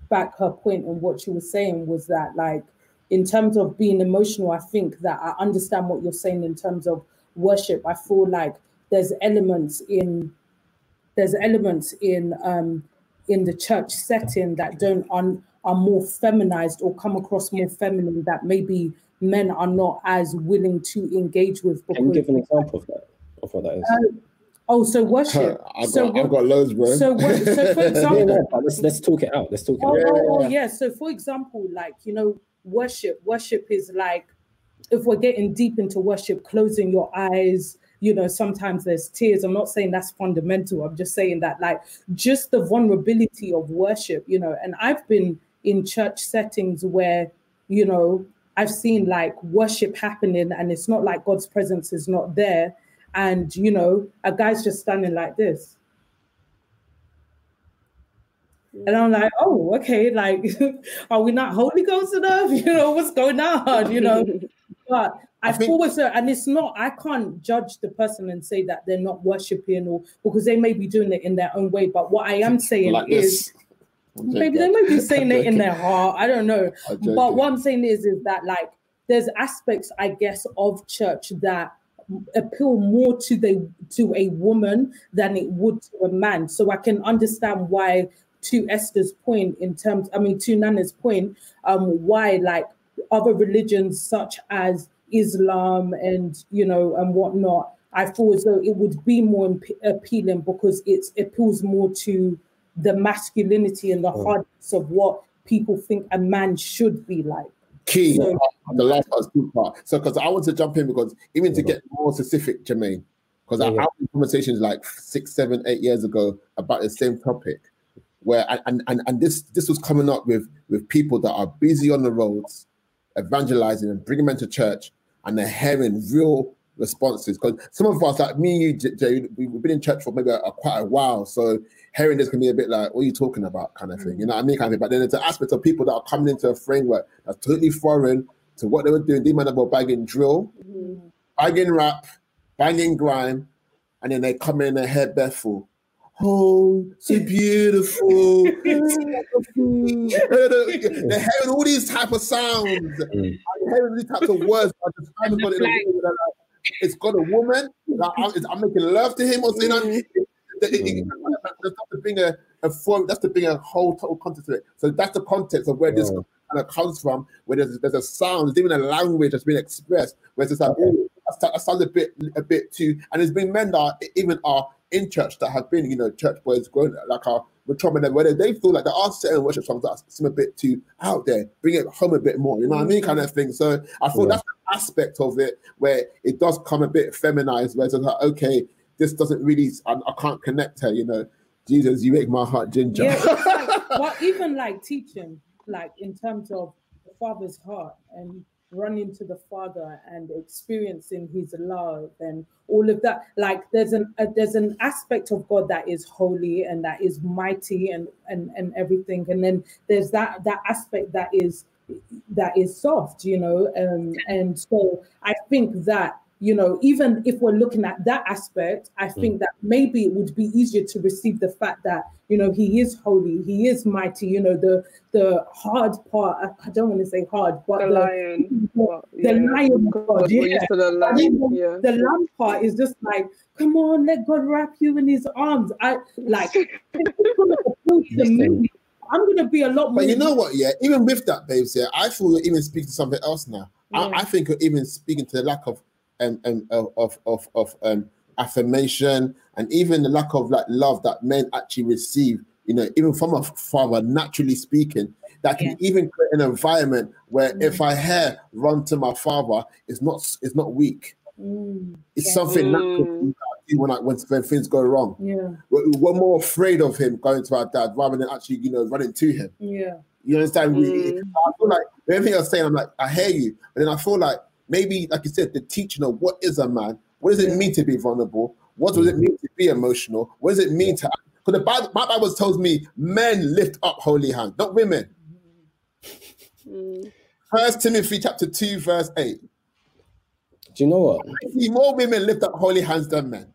back her point and what she was saying was that like in terms of being emotional, I think that I understand what you're saying in terms of worship. I feel like there's elements in there's elements in um, in the church setting that don't un, are more feminized or come across more feminine that maybe men are not as willing to engage with can you give an example of that of what that is oh so worship I've so got, I've got loads, bro. so what, so for Yeah, example no, but let's let's talk it out. Let's talk it Oh, out. oh, oh, Yeah. yeah. So, for example, like, you know, worship, worship is like, if we're getting deep into worship, closing your eyes, you know, sometimes there's tears. I'm not saying that's fundamental. I'm just saying that, like, just the vulnerability of worship, you know, and I've been in church settings where, you know, I've seen like worship happening and it's not like God's presence is not there. And, you know, a guy's just standing like this. And I'm like, oh, okay, like, are we not Holy Ghost enough? You know, what's going on? You know, but I I've think- always, and it's not, I can't judge the person and say that they're not worshiping or because they may be doing it in their own way. But what I am saying like is, this. Maybe they might be saying it in their heart. I don't know. I'm But what I'm saying is, is that like there's aspects, I guess, of church that appeal more to the to a woman than it would to a man. So I can understand why, to Esther's point, in terms, I mean, to Nana's point, um, why like other religions such as Islam and you know and whatnot, I feel as though it would be more imp- appealing because it appeals more to the masculinity and the Mm. hardness of what people think a man should be like. Key. So- the last part two part. So, because I want to jump in because even to get more specific, Jermaine, because I Yeah, yeah. I had conversations like six, seven, eight years ago about the same topic, where and and and this this was coming up with with people that are busy on the roads, evangelizing and bringing men to church, and they're hearing real responses because some of us, like me, you, Jay, we- we've been in church for maybe a, a- quite a while, so hearing this can be a bit like, "What are you talking about?" kind of thing. You know what I mean? Kind of thing. But then there's an aspect of people that are coming into a framework that's totally foreign to what they were doing. They might have been bagging drill, banging rap, banging grime, and then they come in their head bare. Oh, so beautiful. They're hearing all these type of sounds. Mm. I'm hearing these types of words. I just haven't got it in a way that, like, It's got a woman. I'm, I'm making love to him or something. like- it- it- it- That's to bring a, a form. That's to bring a whole total context to it. So that's the context of where this kind of comes from. Where there's, there's a sound, even a language that's been expressed. Where it's just like, oh, that sounds- a bit, a bit too. And there's been men that are, even are in church that have been, you know, church boys growing like our men, whether they feel like there are certain worship songs that seem a bit too out there, bring it home a bit more, you know what I mm-hmm. mean, kind of thing. So I feel Yeah. that's the aspect of it where it does come a bit feminized, where it's like, okay, this doesn't really, I, I can't connect her, you know. Jesus, you make my heart ginger. Yeah, like, but even like teaching, like in terms of the father's heart and running to the father and experiencing his love and all of that. Like there's an uh, there's an aspect of God that is holy and that is mighty and and and everything, and then there's that that aspect that is that is soft, you know. Um, and so I think that you know, even if we're looking at that aspect, I think that maybe it would be easier to receive the fact that you know he is holy, he is mighty. You know, the the hard part. I- don't want to say hard, but The the, lion. The yeah. lion God, God, yeah. the lion. Yeah. the lamb part is just like, come on, let God wrap you in His arms. I like. it's gonna appeal to Listen. me. I'm gonna be a lot more. But you know what? Yeah, even with that, babes. Yeah, I feel you're even speaking to something else now. Yeah. I, I think you're even speaking to the lack of um, um of of of, of um affirmation and even the lack of like love that men actually receive. You know, even from a father, naturally speaking, that can Yeah. even create an environment where Mm. if I hear run to my father, it's not it's not weak. Mm, It's Yeah. something natural Mm. that I do when I when, when things go wrong. yeah, We're, we're more afraid of him going to our dad rather than actually, you know, running to him. yeah, You understand? We- Mm. I feel like everything you're saying, I'm like, I hear you. But then I feel like maybe, like you said, the teaching of what is a man, what does it Yeah. mean to be vulnerable? What does it mean to be emotional? What does it mean to because the Bible, my Bible tells me men lift up holy hands, not women. Mm. First Timothy chapter 2, verse 8. Do you know what? I see more women lift up holy hands than men.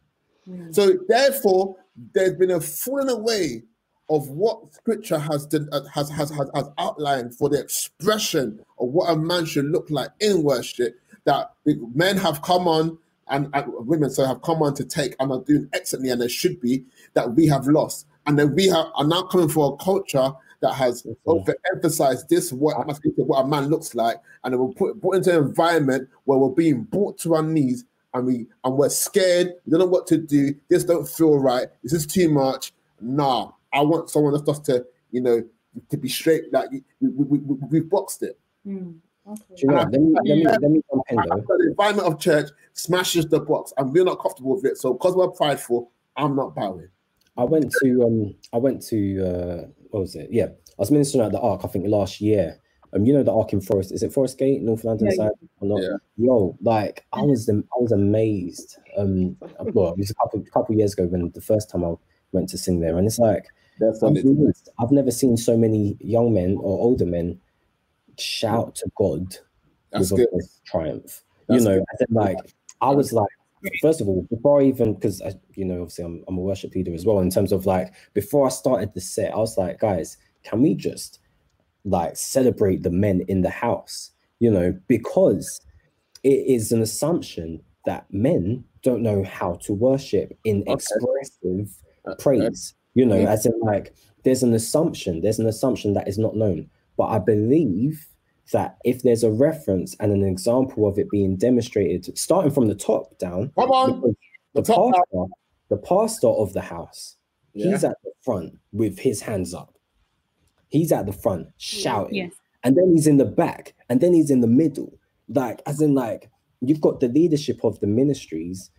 Mm. So therefore, there's been a falling away of what Scripture has done, uh, has, has has has outlined for the expression of what a man should look like in worship. That men have come on and, and women so have come on to take and are doing excellently, and they should be that we have lost, and then we have are now coming for a culture that has overemphasized this what must be what a man looks like, and it will put put into an environment where we're being brought to our knees and we and we're scared. We don't know what to do. This don't feel right. This is too much. Nah, I want someone that's just to you know to be straight. Like we we, we, we, we've boxed it. mm, okay. Do you know? Let me, let me, let me jump in though. The environment of church smashes the box, and we're not comfortable with it. So because we're prideful, I'm not bowing. I went to um I went to uh what was it? Yeah, I was ministering at the Ark. I think last year. Um, you know the Ark in Forest. Is it Forest Gate, North London Yeah, side or not? Yeah. Yo, like I was am- I was amazed. Um, well, it was a couple couple years ago when the first time I went to sing there, and it's like That's I'm solid. convinced I've never seen so many young men or older men shout to God That's with good. triumph. That's you know, good. I said like I was like, first of all, before I even because you know, obviously I'm I'm a worship leader as well. In terms of like before I started the set, I was like, guys, can we just like celebrate the men in the house? You know, because it is an assumption that men don't know how to worship in Okay. expressive Uh, praise. You know, Yeah. as in like there's an assumption, there's an assumption that is not known. But I believe that if there's a reference and an example of it being demonstrated, starting from the top down, Come on. The the down. pastor, the pastor of the house, Yeah. he's at the front with his hands up. He's at the front shouting, Yes. and then he's in the back, and then he's in the middle. Like, as in, like, you've got the leadership of the ministries,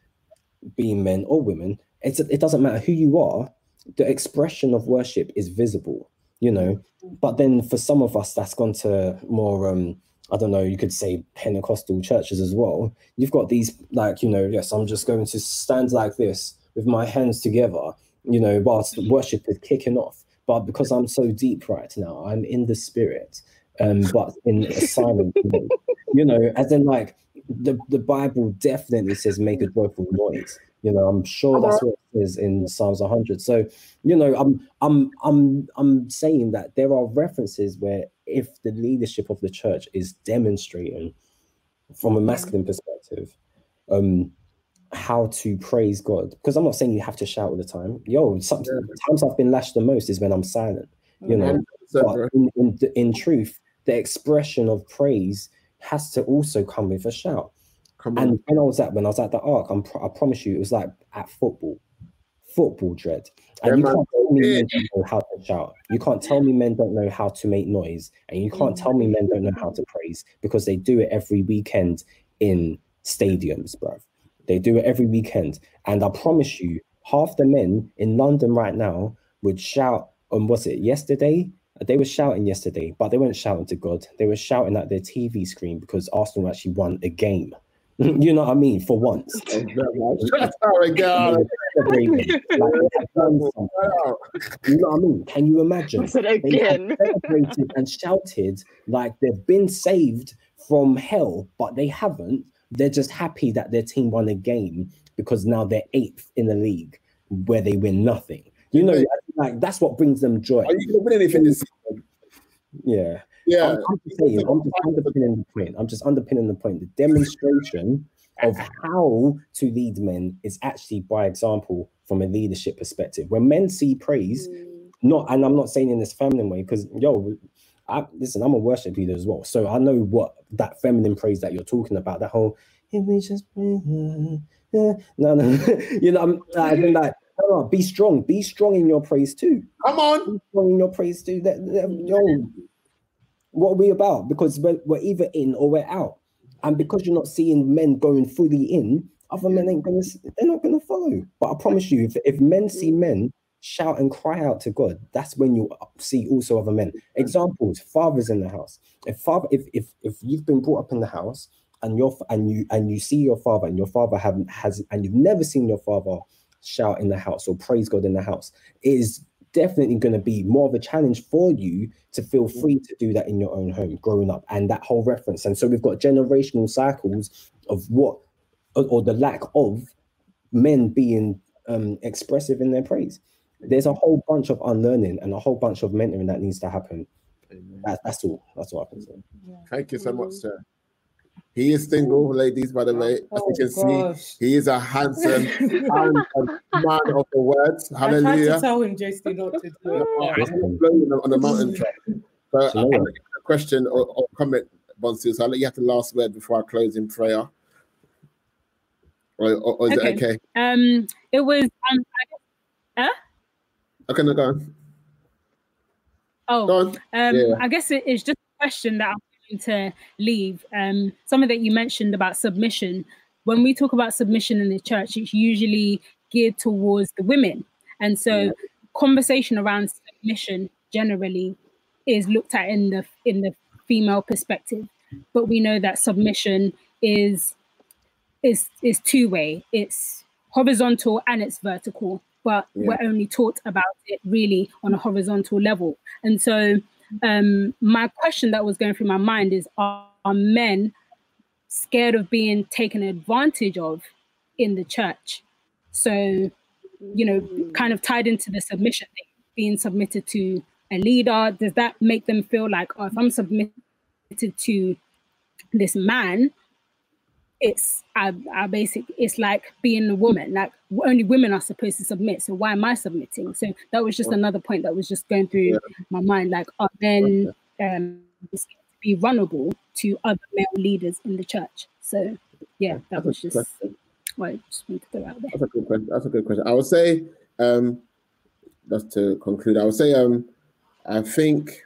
being men or women. It's it doesn't matter who you are. The expression of worship is visible, you know. But then for some of us, that's gone to more um I don't know, you could say Pentecostal churches as well. You've got these, like, you know, yes, I'm just going to stand like this with my hands together, you know, whilst worship is kicking off. But because I'm so deep right now, I'm in the spirit, um, but in a silent mode, you know, as in like the, the Bible definitely says make a joyful noise. You know, I'm sure that's what it says in Psalms 100. So, you know, I'm I'm I'm I'm saying that there are references where if the leadership of the church is demonstrating from a masculine perspective, um, how to praise God. Because I'm not saying you have to shout all the time. Yo, some, yeah. times I've been lashed the most is when I'm silent. You know, but in, in, in truth, the expression of praise has to also come with a shout. Come and when I was at when I was at the Ark, I'm, I promise you, it was like at football, football dread. And yeah, you man. can't tell me men don't know how to shout. You can't tell me men don't know how to make noise, and you can't tell me men don't know how to praise because they do it every weekend in stadiums, bruv. They do it every weekend, and I promise you, half the men in London right now would shout. Um, was it yesterday? They were shouting yesterday, but they weren't shouting to God. They were shouting at their TV screen because Arsenal actually won a game. you know what I mean? For once. Shut up, God. you know what I mean? Can you imagine? again. celebrated and shouted like they've been saved from hell, but they haven't. They're just happy that their team won a game because now they're eighth in the league where they win nothing. You know, like that's what brings them joy. Are you going to win anything this season? Yeah. Yeah. I'm, I'm just saying, I'm just underpinning the point. I'm just underpinning the point. The demonstration of how to lead men is actually by example from a leadership perspective. When men see praise, mm. not and I'm not saying in this feminine way, because yo, I, listen, I'm a worship leader as well. So I know what that feminine praise that you're talking about, that whole if we just no, no, you know, I'm I think that no, no, be strong, be strong in your praise too. Come on, be strong in your praise too. That, that, yo, what are we about? Because we're, we're either in or we're out. And because you're not seeing men going fully in, other men ain't gonna they're not gonna follow. But I promise you, if, if men see men shout and cry out to God, that's when you see also other men. Examples, fathers in the house. If father, if if if you've been brought up in the house and your and you and you see your father and your father haven't has and you've never seen your father shout in the house or praise God in the house, it is definitely going to be more of a challenge for you to feel mm. free to do that in your own home growing up and that whole reference and so we've got generational cycles of what or the lack of men being um, expressive in their praise there's a whole bunch of unlearning and a whole bunch of mentoring that needs to happen that, that's all that's all i can say thank you so much sir he is single, ladies, by the way. As you can gosh. see, he is a handsome man, man of the words. Hallelujah. I tried to tell him, Jason, not to do it. on the mountain top. So so, a question or, or comment, Bonsu. So I'll let you have the last word before I close in prayer. Or, or, or is okay. it okay? Um, it was. Um, I guess, huh? Okay, no, go on. Oh, go on. um, yeah. I guess it is just a question that I'm going to leave, um, something that you mentioned about submission. When we talk about submission in the church, it's usually geared towards the women. And so yeah. conversation around submission generally is looked at in the in the female perspective. But we know that submission is is is two way. It's horizontal and it's vertical, but yeah. we're only taught about it really on a horizontal level. And so um, my question that was going through my mind is are, are men scared of being taken advantage of in the church? So, you know, kind of tied into the submission thing, being submitted to a leader, does that make them feel like, oh, if I'm submitted to this man, it's I, I basic it's like being a woman like only women are supposed to submit so why am i submitting so that was just another point that was just going through yeah. my mind like are men um be runnable to other male leaders in the church so yeah that That's was just what I just wanted to throw out there. That's a good question. That's a good question. I would say, um, just to conclude, I would say, um, I think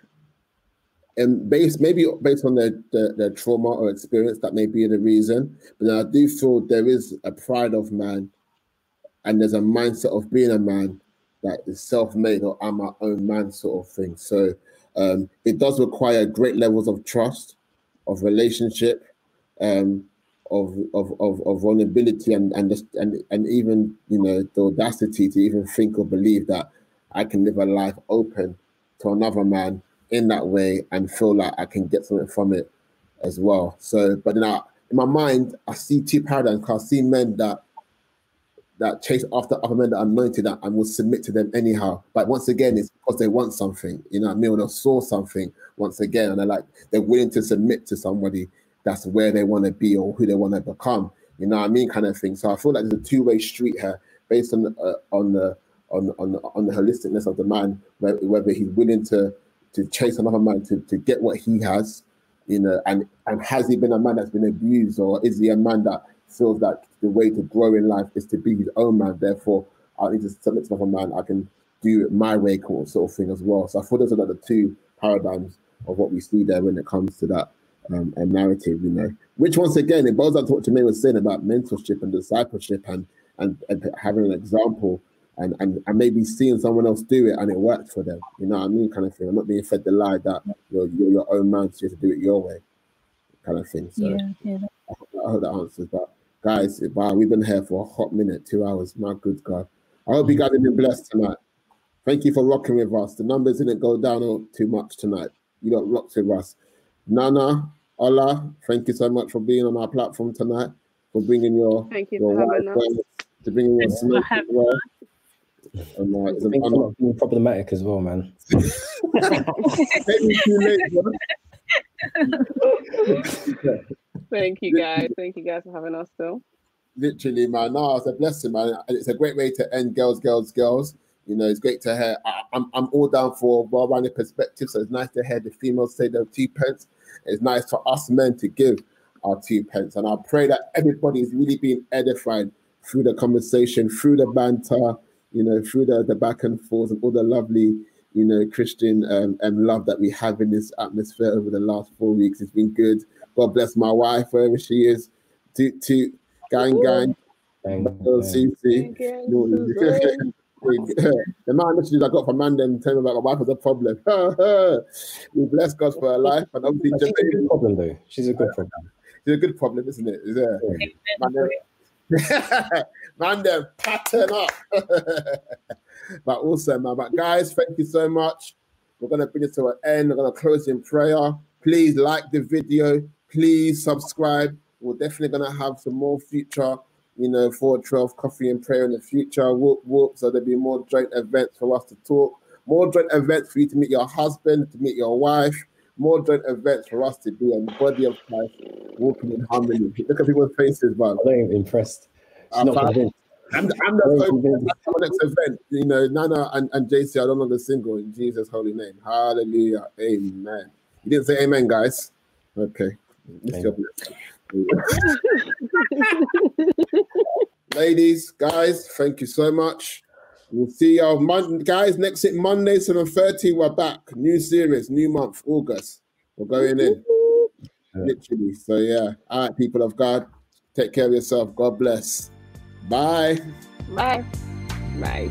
and based maybe based on their, their, their trauma or experience, that may be the reason. But I do feel there is a pride of man, and there's a mindset of being a man that is self-made or I'm my own man sort of thing. So um, it does require great levels of trust of relationship, um, of, of, of, of vulnerability and, and, just, and, and even, you know, the audacity to even think or believe that I can live a life open to another man in that way and feel like I can get something from it as well. So, but I, in my mind, I see two paradigms. Cause I see men that that chase after other men that are anointed that and will submit to them anyhow. But once again, it's because they want something, you know I mean? Or they saw something once again, and they're like they're willing to submit to somebody that's where they want to be or who they want to become. You know what I mean, kind of thing. So I feel like there's a two-way street here, based on uh, on the on on on the holisticness of the man, whether he's willing to to chase another man to, to get what he has, you know, and and has he been a man that's been abused, or is he a man that feels that the way to grow in life is to be his own man? Therefore, I need to submit to another man. I can do it my way, sort of thing as well. So I thought those are like the two paradigms of what we see there when it comes to that um, narrative, you know. Which once again, it boils down to what Jermaine was saying about mentorship and discipleship and and, and having an example and, and and maybe seeing someone else do it and it worked for them. You know what I mean? Kind of thing. I'm not being fed the lie that you're, you're your own man, so you have to do it your way, kind of thing. So yeah, yeah. I, hope, I hope that answers. But guys, wow, we've been here for a hot minute, two hours. My good God. I hope you guys have been blessed tonight. Thank you for rocking with us. The numbers didn't go down too much tonight. You got rocked with us. Nana, Ola, thank you so much for being on our platform tonight, for bringing your, Thank you your for having us. to bringing your Thanks for smoke having well. And, uh, it's an Things are honor. not being problematic as well, man. Maybe too. Thank you guys. Thank you guys for having us still. literally, man. No, it's a blessing, man. And it's a great way to end girls, girls, girls. You know, it's great to hear. I, I'm, I'm all down for well-rounded perspective. So it's nice to hear the females say their two pence. It's nice for us men to give our two pence. And I pray that everybody is really being edified through the conversation, through the banter, you know, through the, the back and forth and all the lovely, you know, Christian um, and love that we have in this atmosphere over the last four weeks. It's been good. God bless my wife, wherever she is. Toot, toot, gang, gang. Thank Oh, you. CC. the man messages I got from Mandem telling me about my wife was a problem. we bless God for her life, and obviously She's a good problem, though. She's a good problem. is a good problem, isn't it? Is there? Amen. Mandem, Mandem, pattern up. but also, man. But guys, thank you so much. We're gonna bring it to an end. We're gonna close in prayer. Please like the video. Please subscribe. We're definitely gonna have some more future, you know, for 12 coffee and prayer in the future. Whoop whoop. So there'll be more joint events for us to talk. More joint events for you to meet your husband, to meet your wife. More joint events for us to be a body of Christ walking in harmony. Look at people's faces, man. I'm not impressed. I'm not convinced. I'm, I'm the convinced. focus next event. You know, Nana and, and JC are no longer single in Jesus' holy name. Hallelujah. Amen. You didn't say amen, guys. Okay. Ladies, guys, thank you so much. We'll see y'all Mon- guys next week, Monday, 7.30. We're back. New series, new month, August. We're going in. Literally. So yeah. All right, people of God. Take care of yourself. God bless. Bye. Bye. Bye.